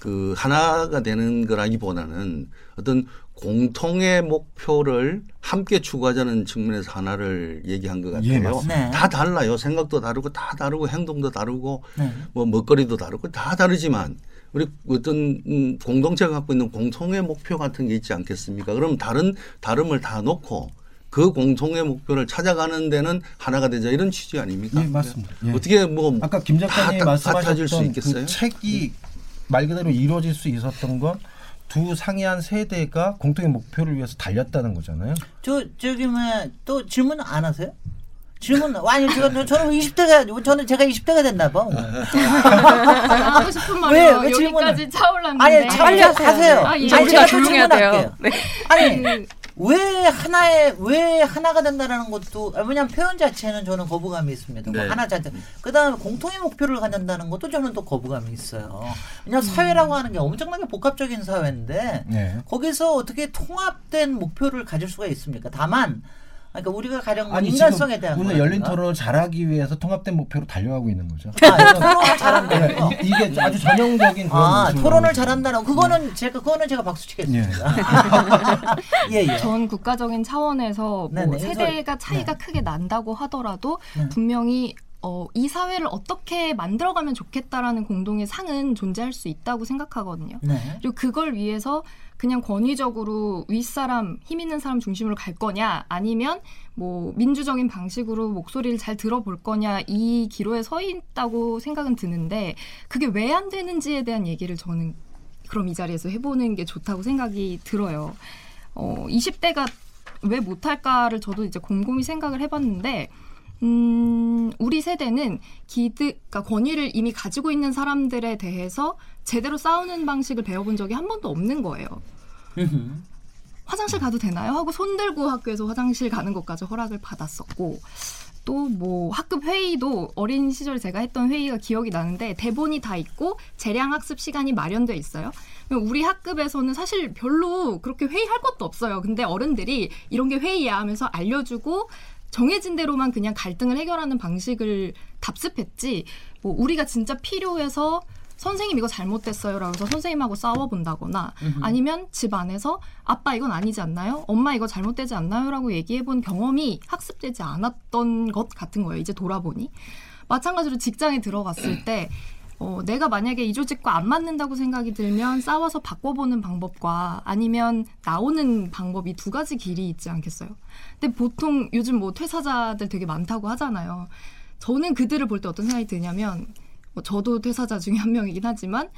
그 하나가 되는 거라기보다는 어떤 공통의 목표를 함께 추구하자는 측면에서 하나를 얘기한 것 같아요. 예, 맞습니다. 네. 다 달라요. 생각도 다르고 다 다르고 행동도 다르고 네. 뭐 먹거리도 다르고 다 다르지만 우리 어떤 음, 공동체가 갖고 있는 공통의 목표 같은 게 있지 않겠습니까? 그럼 다른 다름을 다 놓고 그 공통의 목표를 찾아가는 데는 하나가 되자 이런 취지 아닙니까? 예, 맞습니다. 예. 어떻게 뭐 아까 김 작가님이 수 말씀하셨던 있겠어요? 그 책이 말 그대로 이루어질 수 있었던 건 두 상이한 세대가 공통의 목표를 위해서 달렸다는 거잖아요. 저 저기 뭐또 질문 안 하세요? 질문 아니 제가 저는 20대가 저는 제가 20대가 됐나 봐. 오늘. 하고 싶은 왜? 말이 왜? 여기까지 차올랐는데 아니 빨리 하세요. 아, 예. 이제 아니 제가 또 조용해야 돼요. 네. 아니 왜 하나의 왜 하나가 된다라는 것도 아, 왜냐하면 표현 자체는 저는 거부감이 있습니다. 뭐 네. 하나 자체 그다음에 공통의 목표를 갖는다는 것도 저는 또 거부감이 있어요. 왜냐 면 사회라고 하는 게 엄청나게 복합적인 사회인데 네. 거기서 어떻게 통합된 목표를 가질 수가 있습니까? 다만 그러니까 우리가 가령 뭐 아니 인간성에 대한 오늘 거라든가. 열린 토론을 잘하기 위해서 통합된 목표로 달려가고 있는 거죠. 아, 토론을 잘한다는 거. 이- 이게 아주 전형적인 그런 아, 토론을 잘한다는 거. 그거는 제가 그거는 제가 박수 치겠습니다. 예, 예. 전 국가적인 차원에서 뭐 네네, 세대가 그래서- 차이가 네. 크게 난다고 하더라도 네. 분명히 어, 이 사회를 어떻게 만들어가면 좋겠다라는 공동의 상은 존재할 수 있다고 생각하거든요. 네. 그리고 그걸 위해서 그냥 권위적으로 윗사람, 힘 있는 사람 중심으로 갈 거냐, 아니면 뭐 민주적인 방식으로 목소리를 잘 들어볼 거냐, 이 기로에 서 있다고 생각은 드는데, 그게 왜 안 되는지에 대한 얘기를 저는 그럼 이 자리에서 해보는 게 좋다고 생각이 들어요. 어, 20대가 왜 못할까를 저도 이제 곰곰이 생각을 해봤는데 음, 우리 세대는 기득, 그러니까 권위를 이미 가지고 있는 사람들에 대해서 제대로 싸우는 방식을 배워본 적이 한 번도 없는 거예요. 화장실 가도 되나요? 하고 손 들고 학교에서 화장실 가는 것까지 허락을 받았었고 또 뭐 학급 회의도 어린 시절에 제가 했던 회의가 기억이 나는데 대본이 다 있고 재량 학습 시간이 마련돼 있어요. 우리 학급에서는 사실 별로 그렇게 회의할 것도 없어요. 근데 어른들이 이런 게 회의야 하면서 알려주고 정해진 대로만 그냥 갈등을 해결하는 방식을 답습했지. 뭐 우리가 진짜 필요해서 선생님 이거 잘못됐어요라고 해서 선생님하고 싸워본다거나 아니면 집 안에서 아빠 이건 아니지 않나요? 엄마 이거 잘못되지 않나요?라고 얘기해본 경험이 학습되지 않았던 것 같은 거예요. 이제 돌아보니 마찬가지로 직장에 들어갔을 때 어, 내가 만약에 이 조직과 안 맞는다고 생각이 들면 싸워서 바꿔보는 방법과 아니면 나오는 방법이 두 가지 길이 있지 않겠어요? 근데 보통 요즘 뭐 퇴사자들 되게 많다고 하잖아요. 저는 그들을 볼 때 어떤 생각이 드냐면 뭐 저도 퇴사자 중에 한 명이긴 하지만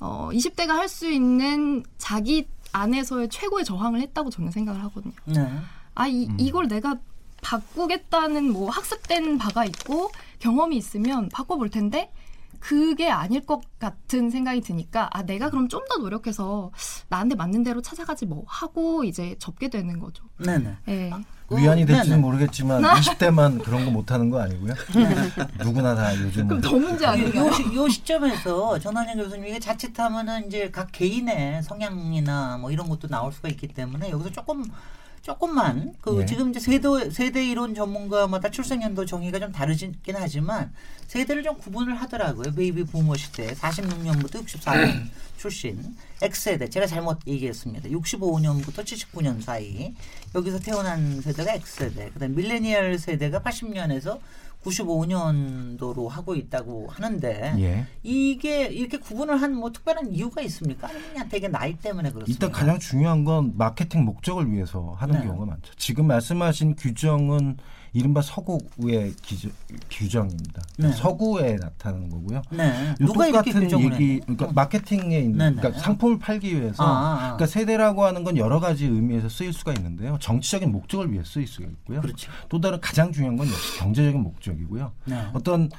어, 20대가 할 수 있는 자기 안에서의 최고의 저항을 했다고 저는 생각을 하거든요. 네. 아, 이, 음. 이걸 내가 바꾸겠다는 뭐 학습된 바가 있고 경험이 있으면 바꿔볼 텐데 그게 아닐 것 같은 생각이 드니까 아, 내가 그럼 좀 더 노력해서 나한테 맞는 대로 찾아가지 뭐 하고 이제 접게 되는 거죠. 네네. 예. 위안이 될지는 네네. 모르겠지만 20대만 그런 거 못하는 거 아니고요. 누구나 다 요즘은 그럼 더 문제 요, 아닌가요? 요, 시- 요 시점에서 전환영 교수님 이게 자칫하면은 이제 각 개인의 성향이나 뭐 이런 것도 나올 수가 있기 때문에 여기서 조금 조금만 그 예. 지금 이제 세대 세대 이론 전문가마다 출생 연도 정의가 좀 다르긴 하지만 세대를 좀 구분을 하더라고요. 베이비 부머 시대 46년부터 64년 출신 X세대 제가 잘못 얘기했습니다. 65년부터 79년 사이 여기서 태어난 세대가 X세대. 그다음 밀레니얼 세대가 80년에서 95년도로 하고 있다고 하는데 예. 이게 이렇게 구분을 한 뭐 특별한 이유가 있습니까? 아니면 그냥 되게 나이 때문에 그렇습니까? 일단 가장 중요한 건 마케팅 목적을 위해서 하는 네. 경우가 많죠. 지금 말씀하신 규정은 이른바 서구의 기저, 규정입니다. 네. 서구에 나타나는 거고요. 네. 요 누가 똑같은 규정을 얘기? 그러니까 어. 마케팅에 있는, 네네. 그러니까 상품을 팔기 위해서, 아, 아, 아. 그러니까 세대라고 하는 건 여러 가지 의미에서 쓰일 수가 있는데요. 정치적인 목적을 위해 쓰일 수가 있고요. 그렇죠. 또 다른 가장 중요한 건 역시 경제적인 목적이고요. 네. 어떤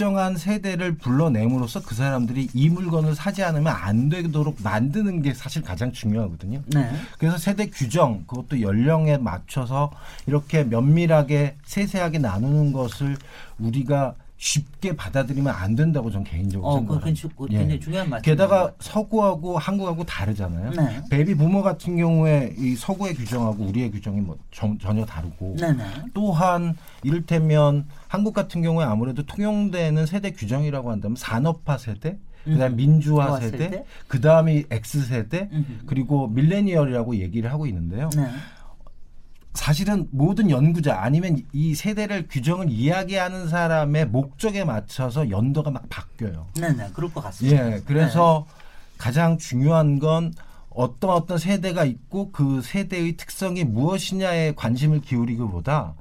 특정한 세대를 불러내므로써 그 사람들이 이 물건을 사지 않으면 안 되도록 만드는 게 사실 가장 중요하거든요. 네. 그래서 세대 규정 그것도 연령에 맞춰서 이렇게 면밀하게 세세하게 나누는 것을 우리가 쉽게 받아들이면 안 된다고 저는 개인적으로 어, 그 생각합니다. 굉장히, 그 굉장히 중요한 말씀. 게다가 서구하고 한국하고 다르잖아요. 네. 베이비 부모 같은 경우에 이 서구의 규정하고 우리의 규정이 뭐 전, 전혀 다르고 네 네. 또한 이를테면 한국 같은 경우에 아무래도 통용되는 세대 규정이라고 한다면 산업화 세대, 그다음 음. 민주화 세대, 세대. 그다음이 X 세대, 음흠. 그리고 밀레니얼이라고 얘기를 하고 있는데요. 네. 사실은 모든 연구자 아니면 이 세대를 규정을 이야기하는 사람의 목적에 맞춰서 연도가 막 바뀌어요. 네네. 그럴 것 같습니다. 예, 그래서 가장 중요한 건 어떤 어떤 세대가 있고 그 세대의 특성이 무엇이냐에 관심을 기울이기보다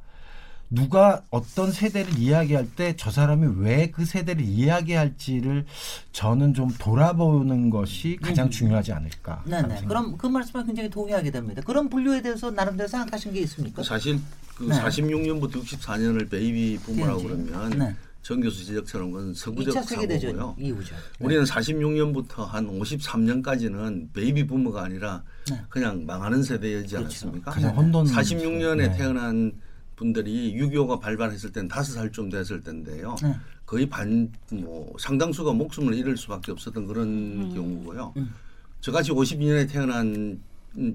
누가 어떤 세대를 이야기할 때 저 사람이 왜 그 세대를 이야기할지를 저는 좀 돌아보는 것이 가장 음. 중요하지 않을까. 네네. 생각. 그럼 그 말씀에 굉장히 동의하게 됩니다. 그런 분류에 대해서 나름대로 생각하신 게 있습니까? 사실 그 네. 46년부터 64년을 베이비 부머라고 그렇지. 그러면 네. 정 교수 지적처럼 그건 서구적 2차 세계대전 사고고요. 이후죠. 네. 우리는 46년부터 한 53년까지는 베이비 부머가 아니라 네. 그냥 망하는 세대이지 그렇죠. 않았습니까? 가장 혼돈. 46년에 네. 태어난 분들이 6.25가 발발했을 땐 다섯 살쯤 됐을 텐데요. 네. 거의 반, 뭐, 상당수가 목숨을 잃을 수밖에 없었던 그런 경우고요. 음. 저같이 52년에 태어난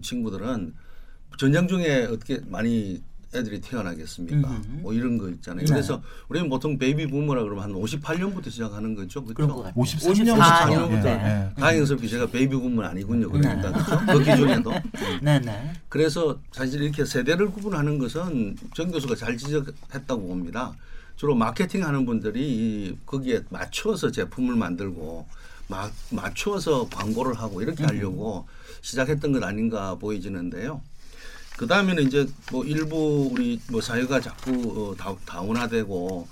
친구들은 전쟁 중에 어떻게 많이 애들이 태어나겠습니까? 음흠. 뭐 이런 거 있잖아요. 네. 그래서 우리는 보통 베이비 부머라 그러면 한 58년부터 시작하는 거죠. 그런 것 그렇죠? 같아요. 53년 54년. 부터. 네. 다행스럽게 제가 베이비 부머는 아니군요. 그러니까 네. 그렇죠? 그 기준에도. 네 네. 그래서 사실 이렇게 세대를 구분하는 것은 정 교수가 잘 지적했다고 봅니다. 주로 마케팅 하는 분들이 이 거기에 맞춰서 제품을 만들고 마, 맞춰서 광고를 하고 이렇게 하려고 시작했던 것 아닌가 보이지는데요. 그 다음에는 이제 뭐 일부 우리 뭐 사회가 자꾸 어, 다, 다운화되고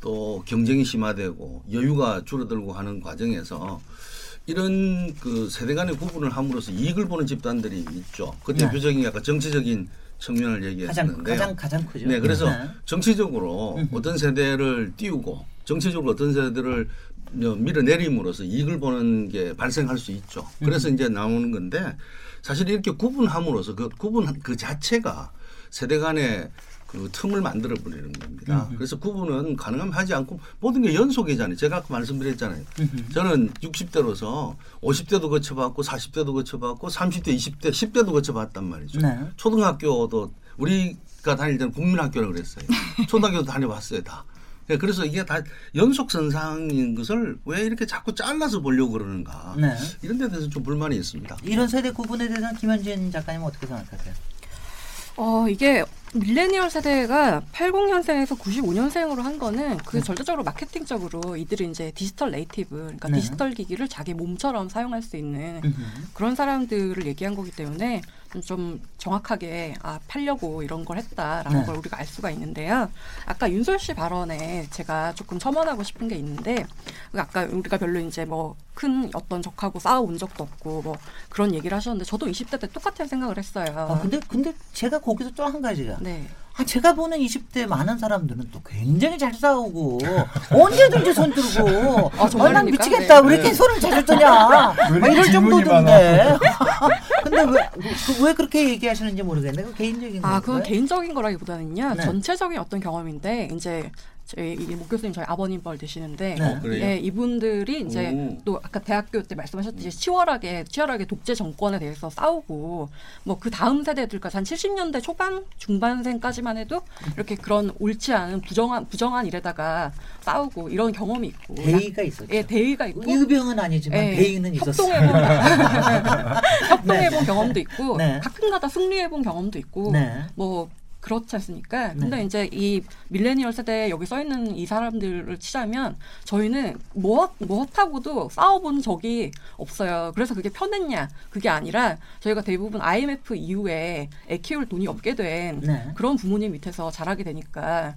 또 경쟁이 심화되고 여유가 줄어들고 하는 과정에서 이런 그 세대 간의 구분을 함으로써 이익을 보는 집단들이 있죠. 그 네. 대표적인 약간 정치적인 측면을 얘기했는데 가장 가장 크죠. 네, 그래서 네. 정치적으로. 어떤 세대를 띄우고 정치적으로 어떤 세대를 밀어내림으로써 이익을 보는 게 발생할 수 있죠. 그래서 이제 나오는 건데 사실 이렇게 구분함으로써 그 구분 그 자체가 세대 간의 그 틈을 만들어 버리는 겁니다. 그래서 구분은 가능하면 하지 않고 모든 게 연속이잖아요. 제가 아까 말씀드렸잖아요. 저는 60대로서 50대도 거쳐봤고 40대도 거쳐봤고 30대, 20대, 10대도 거쳐봤단 말이죠. 네. 초등학교도 우리가 다닐 때는 국민학교라고 그랬어요. 초등학교도 다녀봤어요, 다. 예, 그래서 이게 다 연속선상인 것을 왜 이렇게 자꾸 잘라서 보려고 그러는가. 네. 이런 데 대해서 좀 불만이 있습니다. 이런 세대 구분에 대해서는 김현진 작가님 어떻게 생각하세요? 어, 이게 밀레니얼 세대가 80년생에서 95년생으로 한 거는 그 네. 절대적으로 마케팅적으로 이들이 이제 디지털 네이티브, 그러니까 네. 디지털 기기를 자기 몸처럼 사용할 수 있는. 그런 사람들을 얘기한 거기 때문에 좀 정확하게 아 팔려고 이런 걸 했다라는 네. 걸 우리가 알 수가 있는데요. 아까 윤솔 씨 발언에 제가 조금 첨언하고 싶은 게 있는데 그 아까 우리가 별로 이제 뭐 큰 어떤 적하고 싸워온 적도 없고 뭐 그런 얘기를 하셨는데 저도 20대 때 똑같은 생각을 했어요. 아, 근데 근데 제가 거기서 또 한 가지가 네. 아, 제가 보는 20대 많은 사람들은 또 굉장히 잘 싸우고 언제든지 손 들고 아? 난 미치겠다 네. 왜 이렇게 손을 자주 이렇게 이럴 정도던데 근데 왜, 그, 왜 그렇게 얘기하시는지 모르겠네 그 개인적인 아, 그건 개인적인 거라기보다는요. 네. 전체적인 어떤 경험인데 이제 저희 이 목교수님 저희 아버님 뻘 되시는데 네. 그래요? 예, 이분들이 이제 오. 또 아까 대학교 때 말씀하셨듯이 치열하게 치열하게 독재 정권에 대해서 싸우고 뭐 그 다음 세대들까지 한 70년대 초반 중반생까지만 해도 이렇게 그런 옳지 않은 부정한 부정한 일에다가 싸우고 이런 경험이 있고 대의가 있었죠 예, 대의가 있고 의병은 아니지만 예, 대의는 있었어요 협동해본 협동해본 경험도 있고 네. 가끔가다 승리해본 경험도 있고 네. 뭐 그렇지 않습니까? 네. 근데 이제 이 밀레니얼 세대에 여기 써 있는 이 사람들을 치자면 저희는 무엇 무엇하고도 싸워본 적이 없어요. 그래서 그게 편했냐? 그게 아니라 저희가 대부분 IMF 이후에 애 키울 돈이 없게 된 네. 그런 부모님 밑에서 자라게 되니까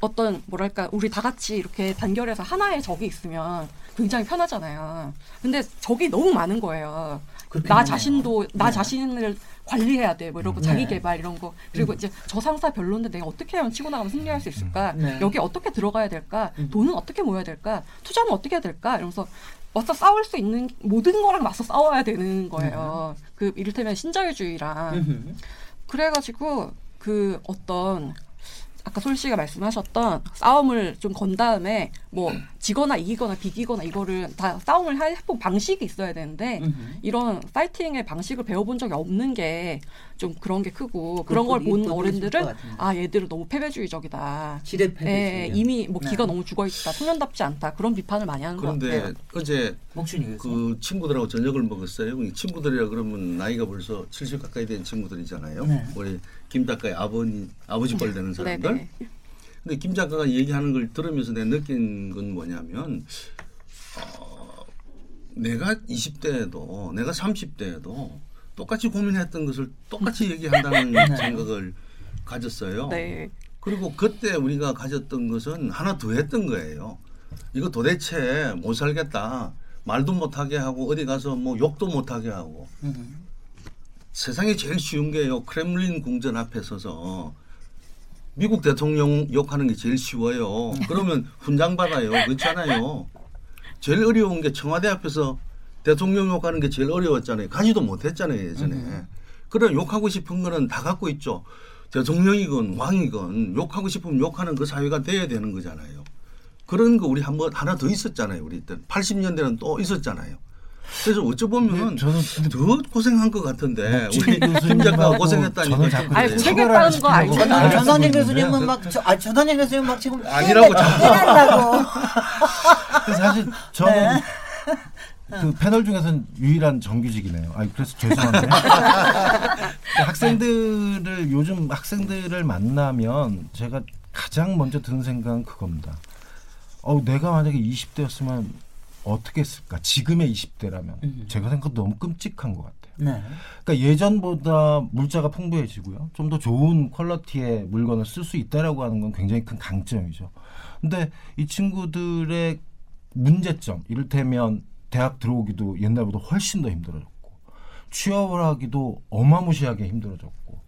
어떤 뭐랄까 우리 다 같이 이렇게 단결해서 하나의 적이 있으면 굉장히 편하잖아요. 근데 적이 너무 많은 거예요. 나 하네요. 자신도 나 네. 자신을 관리해야 돼. 뭐 이러고 네. 자기 개발 이런 거. 그리고 이제 저 상사 별론데 내가 어떻게 하면 치고 나가면 승리할 수 있을까? 네. 여기 어떻게 들어가야 될까? 음. 돈은 어떻게 모여야 될까? 투자는 어떻게 해야 될까? 이러면서 맞서 싸울 수 있는 모든 거랑 맞서 싸워야 되는 거예요. 그 이를테면 신자유주의랑. 그래가지고 그 어떤 아까 솔 씨가 말씀하셨던 싸움을 좀 건 다음에 뭐 지거나 이기거나 비기거나 이거를 다 싸움을 할 해본 방식이 있어야 되는데 음흠. 이런 파이팅의 방식을 배워본 적이 없는 게 좀 그런 게 크고 그런 걸 본 어른들은. 아 얘들은 너무 패배주의적이다. 예, 패배주의 이미 뭐 네. 기가 너무 죽어 있다. 청년답지 않다. 그런 비판을 많이 하는 것 그런데 같아요. 어제 목준이 교수 그 친구들하고 저녁을 먹었어요. 이 친구들이라 그러면 나이가 벌써 70 가까이 된 친구들이잖아요. 네. 우리 김 작가의 아버님 아버지 뻘 되는 사람들. 근데 김 작가가 얘기하는 걸 들으면서 내가 느낀 건 뭐냐면 어, 내가 20대에도 내가 30대에도 똑같이 고민했던 것을 똑같이 얘기한다는 네. 생각을 가졌어요. 네. 그리고 그때 우리가 가졌던 것은 하나 더 했던 거예요. 이거 도대체 못 살겠다. 말도 못하게 하고 어디 가서 뭐 욕도 못하게 하고 음흠. 세상에 제일 쉬운 게요. 크렘린 궁전 앞에 서서 미국 대통령 욕하는 게 제일 쉬워요. 그러면 훈장 받아요. 그렇잖아요. 제일 어려운 게 청와대 앞에서 대통령 욕하는 게 제일 어려웠잖아요. 가지도 못했잖아요 예전에. 그런 욕하고 싶은 거는 다 갖고 있죠. 대통령이건 왕이건 욕하고 싶으면 욕하는 그 사회가 돼야 되는 거잖아요. 그런 거 우리 한번 하나 더 있었잖아요. 우리 때 80년대는 또 있었잖아요. 그래서 어찌 보면 네, 저는 더 고생한 것 같은데 목진 우리 김 작가가 고생했다니까 저는 좀 자꾸 아니. 고생했다는 거 알죠. 시키려고 전, 안 전원일 했었거든요. 교수님은 막, 저, 아, 전원일 교수님 막 지금. 아니라고 자꾸. 사실 저는 네. 그 패널 중에서는 유일한 정규직이네요. 아 그래서 죄송한데 학생들을 요즘 학생들을 만나면 제가 가장 먼저 드는 생각은 그겁니다. 어 내가 만약에 20대였으면 어떻게 했을까? 지금의 20대라면 음. 제가 생각도 너무 끔찍한 것 같아요. 네. 그러니까 예전보다 물자가 풍부해지고요. 좀 더 좋은 퀄러티의 물건을 쓸 수 있다라고 하는 건 굉장히 큰 강점이죠. 근데 이 친구들의 문제점, 이를테면 대학 들어오기도 옛날보다 훨씬 더 힘들어졌고, 취업을 하기도 어마무시하게 힘들어졌고,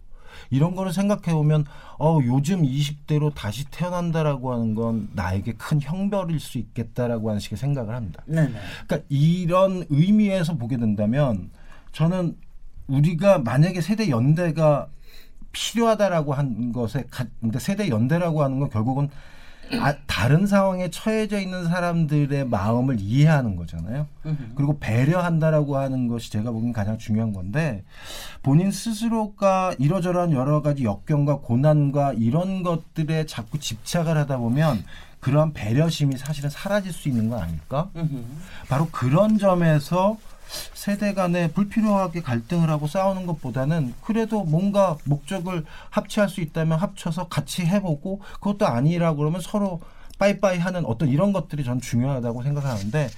이런 거를 생각해 보면 어 요즘 20대로 다시 태어난다라고 하는 건 나에게 큰 형벌일 수 있겠다라고 하는 식의 생각을 합니다. 네네. 그러니까 이런 의미에서 보게 된다면 저는 우리가 만약에 세대 연대가 필요하다라고 한 것에 가- 근데 세대 연대라고 하는 건 결국은 아, 다른 상황에 처해져 있는 사람들의 마음을 이해하는 거잖아요. 그리고 배려한다라고 하는 것이 제가 보기엔 가장 중요한 건데 본인 스스로가 이러저러한 여러 가지 역경과 고난과 이런 것들에 자꾸 집착을 하다 보면 그러한 배려심이 사실은 사라질 수 있는 건 아닐까? 바로 그런 점에서 세대 간에 불필요하게 갈등을 하고 싸우는 것보다는 그래도 뭔가 목적을 합치할 수 있다면 합쳐서 같이 해보고 그것도 아니라 그러면 서로 빠이빠이 하는 어떤 이런 것들이 전 중요하다고 생각하는데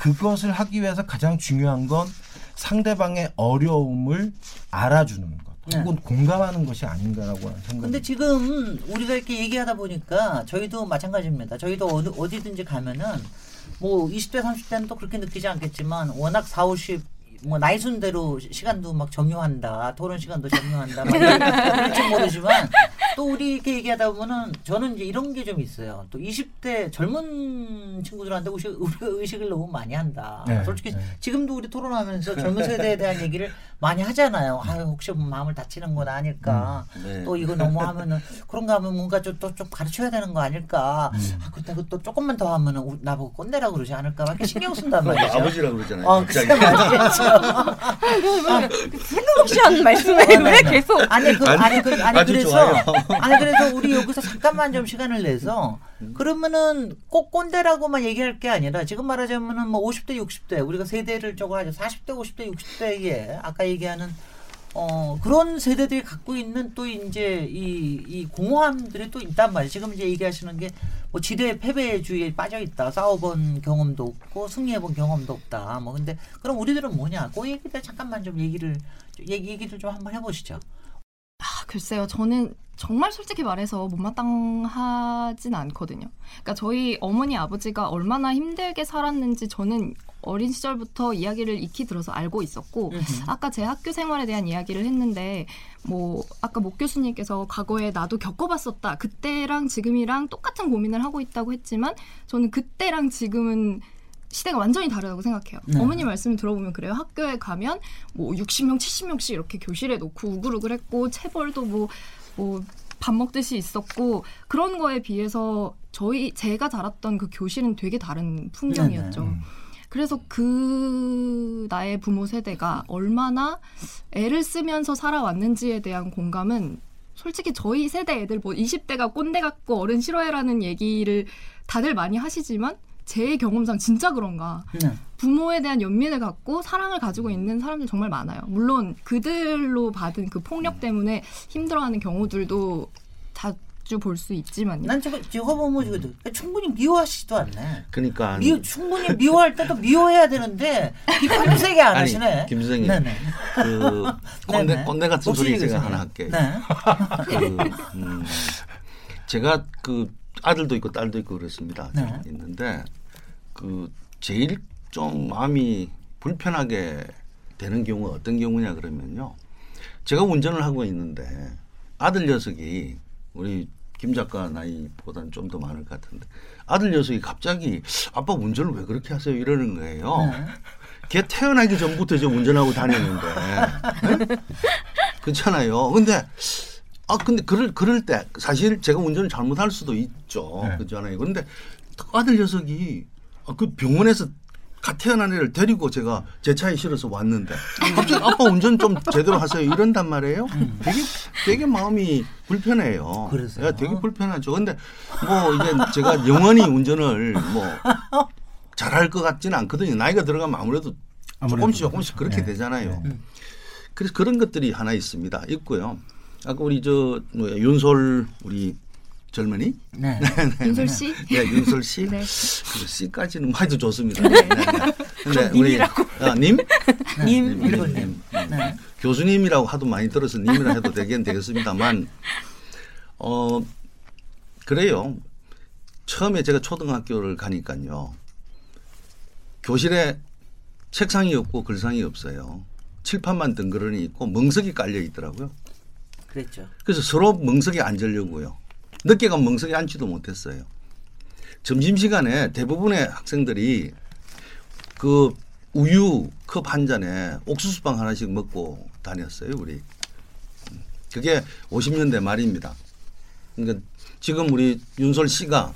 그것을 하기 위해서 가장 중요한 건 상대방의 어려움을 알아주는 것 네. 혹은 공감하는 것이 아닌가라고 하는 생각이 근데 지금 우리가 이렇게 얘기하다 보니까 저희도 마찬가지입니다. 저희도 어디, 어디든지 가면은 뭐 20대 30대는 또 그렇게 느끼지 않겠지만 워낙 4, 50, 뭐 나이 순대로 시- 시간도 막 점유한다. 토론 시간도 점유한다. 막 그럴지 모르지만 또 우리 이렇게 얘기하다 보면은 저는 이제 이런 게 좀 있어요. 또 20대 젊은 친구들한테 의식, 우리가 의식을 너무 많이 한다. 네, 솔직히 네. 지금도 우리 토론하면서 젊은 세대에 대한 얘기를 많이 하잖아요. 아유, 혹시 뭐 마음을 다치는 건 아닐까. 네. 또 이거 너무 하면은 그런가 하면 뭔가 좀또좀 가르쳐야 되는 거 아닐까. 아, 근데 그또 조금만 더 하면은 우- 나보고 꼰대라 그러지 않을까. 막 이렇게 신경 쓴단 말이죠. 아버지라고 그러잖아요. 어, 갑자기. 그게 말이죠. 생각 없이 하는 말씀을 왜 계속 아니 그 아니 그 아니 그래서 좋 아니 그래서 우리 여기서 잠깐만 좀 시간을 내서 그러면은 꼭 꼰대라고만 얘기할 게 아니라 지금 말하자면은 뭐 50대 60대 우리가 세대를 저거 하죠 40대 50대 60대에 아까 얘기하는 어 그런 세대들이 갖고 있는 또 이제 이, 이 공허함들이 또 있단 말이에요. 지금 이제 얘기하시는 게 뭐 지대 패배주의에 빠져 있다. 싸워본 경험도 없고 승리해본 경험도 없다. 뭐 근데 그럼 우리들은 뭐냐? 그 얘기들 잠깐만 좀 얘기를 얘기 얘기를 좀 한번 해보시죠. 아, 글쎄요. 저는 정말 솔직히 말해서 못마땅하진 않거든요. 그러니까 저희 어머니 아버지가 얼마나 힘들게 살았는지 저는 어린 시절부터 이야기를 익히 들어서 알고 있었고 아까 제 학교 생활에 대한 이야기를 했는데 뭐 아까 목 교수님께서 과거에 나도 겪어봤었다. 그때랑 지금이랑 똑같은 고민을 하고 있다고 했지만 저는 그때랑 지금은 시대가 완전히 다르다고 생각해요. 네. 어머니 말씀을 들어보면 그래요. 학교에 가면 뭐 60명, 70명씩 이렇게 교실에 놓고 우글우글했고 체벌도 뭐 뭐 밥 먹듯이 있었고 그런 거에 비해서 저희 제가 자랐던 그 교실은 되게 다른 풍경이었죠. 네네. 음. 그래서 그 나의 부모 세대가 얼마나 애를 쓰면서 살아왔는지에 대한 공감은 솔직히 저희 세대 애들 뭐 20대가 꼰대 같고 어른 싫어해라는 얘기를 다들 많이 하시지만 제 경험상 진짜 그런가 네. 부모에 대한 연민을 갖고 사랑을 가지고 있는 사람들 정말 많아요. 물론 그들로 받은 그 폭력 때문에 힘들어하는 경우들도 자주 볼 수 있지만요. 난 저거 저거 보면 저거 충분히 미워하시지도 않네. 그러니까 미 충분히 미워할 때도 미워해야 되는데 세게 안 아니, 하시네. 김 선생님. 네네. 그 꼰대 네네. 꼰대 같은 소리 제가. 하나 할게요. 네. 그, 음, 제가 그 아들도 있고 딸도 있고 그렇습니다. 네. 있는데 그 제일 좀 마음이 불편하게 되는 경우가 어떤 경우냐 그러면요. 제가 운전을 하고 있는데 아들 녀석이 우리 김 작가 나이보다는 좀 더 많을 것 같은데 아들 녀석이 갑자기 아빠 운전을 왜 그렇게 하세요 이러는 거예요. 네. 걔 태어나기 전부터 저 운전하고 다녔는데 네? 그렇잖아요. 근데 아 근데 그럴 그럴 때 사실 제가 운전을 잘못할 수도 있죠. 네. 그렇잖아요. 그런데 아들 녀석이 아, 그 병원에서 갓 태어난 애를 데리고 제가 제 차에 실어서 왔는데 갑자기 아빠 운전 좀 제대로 하세요 이런단 말이에요. 되게 되게 마음이 불편해요. 그러세요? 예, 되게 불편하죠. 근데 뭐 이제 제가 영원히 운전을 뭐 잘할 것 같지는 않거든요. 나이가 들어가면 아무래도 아무래도 조금씩 조금씩 그렇게 네. 되잖아요. 네. 그래서 그런 것들이 하나 있습니다. 있고요. 아까 우리 저 뭐야 윤솔 우리 젊은이 네. 윤솔 씨? 네, 윤솔 씨. 네. 그 씨까지는 뭐 해도 좋습니다. 네. 네. 우리 아, 님? 님, 님, 일본 님. 님. 네. 교수님이라고 하도 많이 들어서 님이라 해도 되긴 되겠습니다만 어 그래요. 처음에 제가 초등학교를 가니까요. 교실에 책상이 없고 글상이 없어요. 칠판만 덩그러니 있고 멍석이 깔려 있더라고요. 그랬죠. 그래서 서로 멍석에 앉으려고요. 늦게 가면 멍석에 앉지도 못했어요. 점심시간에 대부분의 학생들이 그 우유 컵 한 잔에 옥수수빵 하나씩 먹고 다녔어요, 우리. 그게 50년대 말입니다. 그러니까 지금 우리 윤솔 씨가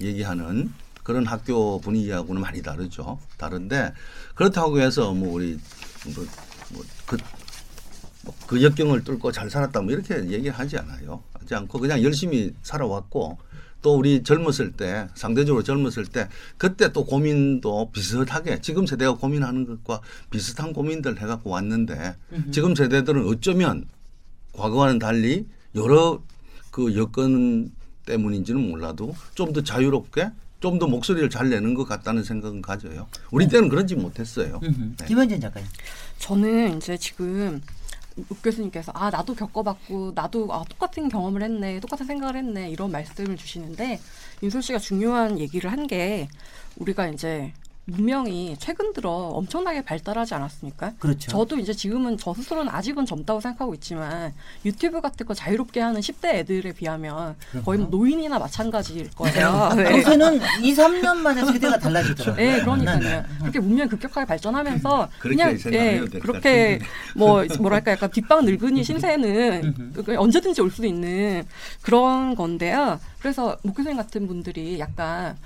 얘기하는 그런 학교 분위기하고는 많이 다르죠. 다른데 그렇다고 해서 뭐 우리 뭐, 뭐그 뭐 그 역경을 뚫고 잘 살았다 뭐 이렇게 얘기하지 않아요. 하지 않고 그냥 열심히 살아왔고 또 우리 젊었을 때 상대적으로 젊었을 때 그때 또 고민도 비슷하게 지금 세대가 고민하는 것과 비슷한 고민들 해갖고 왔는데 지금 세대들은 어쩌면 과거와는 달리 여러 그 여건 때문인지는 몰라도 좀 더 자유롭게 좀 더 목소리를 잘 내는 것 같다는 생각은 가져요. 우리 때는 그러지 못했어요. 네. 김현진 작가님. 저는 이제 지금 육 교수님께서 아 나도 겪어봤고 나도 아 똑같은 경험을 했네 똑같은 생각을 했네 이런 말씀을 주시는데 윤솔 씨가 중요한 얘기를 한 게 우리가 이제 문명이 최근 들어 엄청나게 발달하지 않았습니까? 그렇죠. 저도 이제 지금은 저 스스로는 아직은 젊다고 생각하고 있지만 유튜브 같은 거 자유롭게 하는 10대 애들에 비하면 거의 뭐 노인이나 마찬가지일 거예요. 네. 요새는 2, 3년 만에 세대가 달라지더라고요. 네, 그러니까요. 네, 네. 그렇게 문명이 급격하게 발전하면서 그렇게 그냥 예, 그렇게 뭐 뭐랄까 약간 뒷방 음. 늙은이 신세는 그 언제든지 올 수 있는 그런 건데요. 그래서 목 교수님 같은 분들이 약간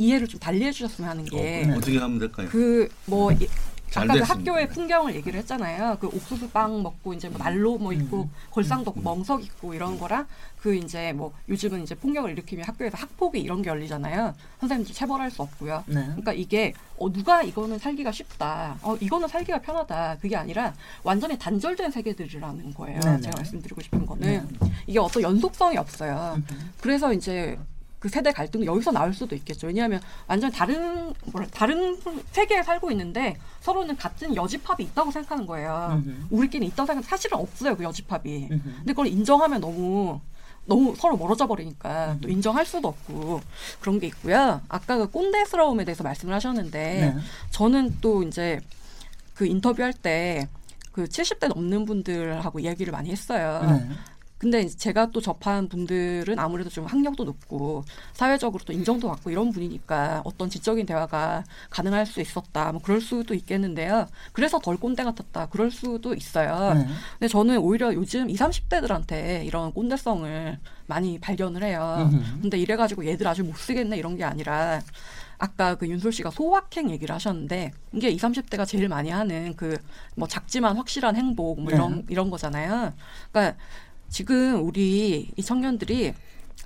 이해를 좀 달리 해주셨으면 하는 게 네. 어떻게 하면 될까요? 그뭐잘 아까 그 됐습니다. 학교의 풍경을 얘기를 했잖아요. 그 옥수수 빵 먹고 이제 뭐 난로 뭐 있고 음. 걸상도 없고 멍석 있고 이런 거랑 그 이제 뭐 요즘은 이제 폭력을 일으키면 학교에서 학폭이 이런 게 열리잖아요. 선생님들 체벌할 수 없고요. 네. 그러니까 이게 어 누가 이거는 살기가 쉽다. 어 이거는 살기가 편하다. 그게 아니라 완전히 단절된 세계들이라는 거예요. 네네. 제가 말씀드리고 싶은 거는 이게 어떤 연속성이 없어요. 그래서 이제 그 세대 갈등도 여기서 나올 수도 있겠죠. 왜냐하면 완전 다른 뭐라 다른 세계에 살고 있는데 서로는 같은 여집합이 있다고 생각하는 거예요. 음흠. 우리끼리 있다고 생각 사실은 없어요 그 여집합이. 음흠. 근데 그걸 인정하면 너무 너무 서로 멀어져 버리니까 또 인정할 수도 없고 그런 게 있고요. 아까 그 꼰대스러움에 대해서 말씀을 하셨는데 네. 저는 또 이제 그 인터뷰할 때 그 70대 넘는 분들하고 이야기를 많이 했어요. 네. 근데 제가 또 접한 분들은 아무래도 좀 학력도 높고 사회적으로 또 인정도 받고 이런 분이니까 어떤 지적인 대화가 가능할 수 있었다. 뭐 그럴 수도 있겠는데요. 그래서 덜 꼰대 같았다. 그럴 수도 있어요. 네. 근데 저는 오히려 요즘 20, 30대들한테 이런 꼰대성을 많이 발견을 해요. 음흠. 근데 이래가지고 얘들 아주 못 쓰겠네 이런 게 아니라 아까 그 윤솔 씨가 소확행 얘기를 하셨는데 이게 20, 30대가 제일 많이 하는 그 뭐 작지만 확실한 행복 뭐 이런 이런 거잖아요. 그러니까 지금 우리 이 청년들이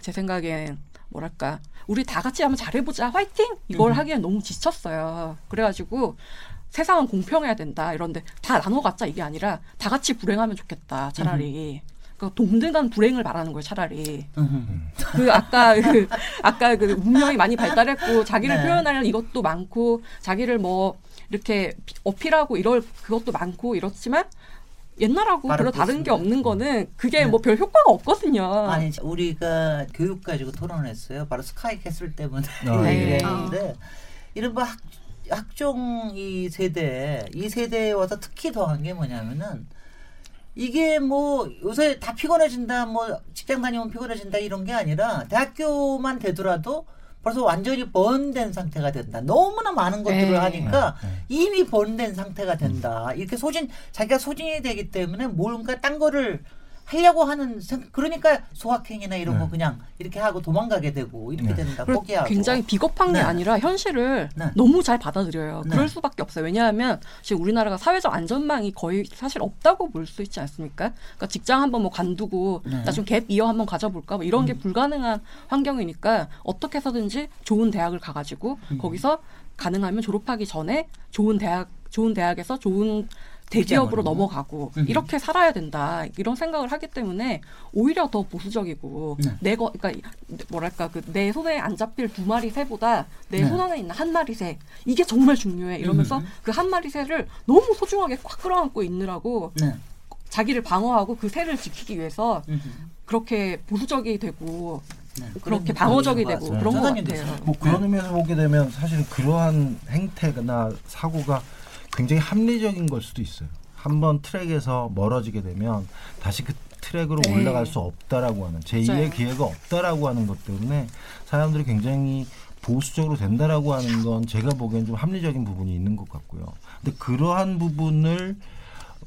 제 생각엔 뭐랄까 우리 다 같이 한번 잘해보자 화이팅 이걸 하기엔 너무 지쳤어요. 그래가지고 세상은 공평해야 된다 이런데 다 나눠 갖자 이게 아니라 다 같이 불행하면 좋겠다 차라리. 그 동등한 불행을 바라는 거예요 차라리. 음. 그 아까 그 아까 그 문명이 많이 발달했고 자기를 네. 표현하는 이것도 많고 자기를 뭐 이렇게 어필하고 이럴 그것도 많고 이렇지만 옛날하고 별로 다른 게. 없는 거는 그게 네. 뭐별 효과가 없거든요. 아니 우리가 교육 가지고 토론을 했어요. 바로 스카이 캐슬 때문에 아, 얘기를 예. 했는데 이른바 학, 학종 이 세대 이 세대에 와서 특히 더한 게 뭐냐면은 이게 뭐 요새 다 피곤해진다 뭐 직장 다니면 피곤해진다 이런 게 아니라 대학교만 되더라도 벌써 완전히 번된 상태가 된다. 너무나 많은 것들을 네. 하니까 네. 이미 번된 상태가 된다. 이렇게 소진 자기가 소진이 되기 때문에 뭔가 딴 거를 하려고 하는 생 그러니까 소확행이나 이런 거 네. 그냥 이렇게 하고 도망가게 되고 이렇게 네. 된다. 포기하고. 굉장히 비겁한 게 네. 아니라 현실을 네. 너무 잘 받아들여요. 네. 그럴 수밖에 없어요. 왜냐하면 지금 우리나라가 사회적 안전망이 거의 사실 없다고 볼 수 있지 않습니까? 그러니까 직장 한번 뭐 관두고 네. 음. 나좀 갭 이어 한번 가져볼까 뭐 이런 게 불가능한 환경이니까 어떻게 해서든지 좋은 대학을 가가지고 음. 거기서 가능하면 졸업하기 전에 좋은 대학 좋은 대학에서 좋은 대기업으로. 넘어가고 음. 이렇게 살아야 된다 이런 생각을 하기 때문에 오히려 더 보수적이고 네. 내거 그러니까 뭐랄까 그 내 손에 안 잡힐 두 마리 새보다 내 네. 손 안에 있는 한 마리 새 이게 정말 중요해 이러면서 음. 그한 마리 새를 너무 소중하게 꽉 끌어안고 있느라고 네. 자기를 방어하고 그 새를 지키기 위해서 음. 그렇게 보수적이 되고 네. 그렇게 방어적이 되고 것 그런 것 같아요. 뭐 그런 의미에서 보게 되면 사실은 그러한 행태나 사고가 굉장히 합리적인 걸 수도 있어요. 한번 트랙에서 멀어지게 되면 다시 그 트랙으로 네. 올라갈 수 없다라고 하는 제2의 맞아요. 기회가 없다라고 하는 것 때문에 사람들이 굉장히 보수적으로 된다라고 하는 건 제가 보기엔 좀 합리적인 부분이 있는 것 같고요. 근데 그러한 부분을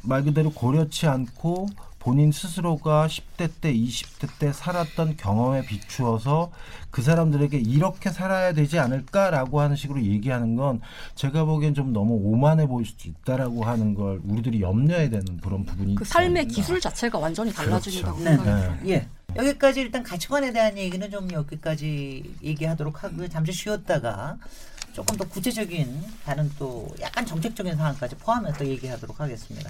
말 그대로 고려치 않고 본인 스스로가 10대 때, 20대 때 살았던 경험에 비추어서 그 사람들에게 이렇게 살아야 되지 않을까라고 하는 식으로 얘기하는 건 제가 보기엔 좀 너무 오만해 보일 수도 있다라고 하는 걸 우리들이 염려해야 되는 그런 부분이 그 삶의 않나. 기술 자체가 완전히 달라진다고 그렇죠. 생각이 네. 들어요. 예. 여기까지 일단 가치관에 대한 얘기는 좀 여기까지 얘기하도록 하고요. 잠시 쉬었다가 조금 더 구체적인 다른 또 약간 정책적인 상황까지 포함해서 얘기하도록 하겠습니다.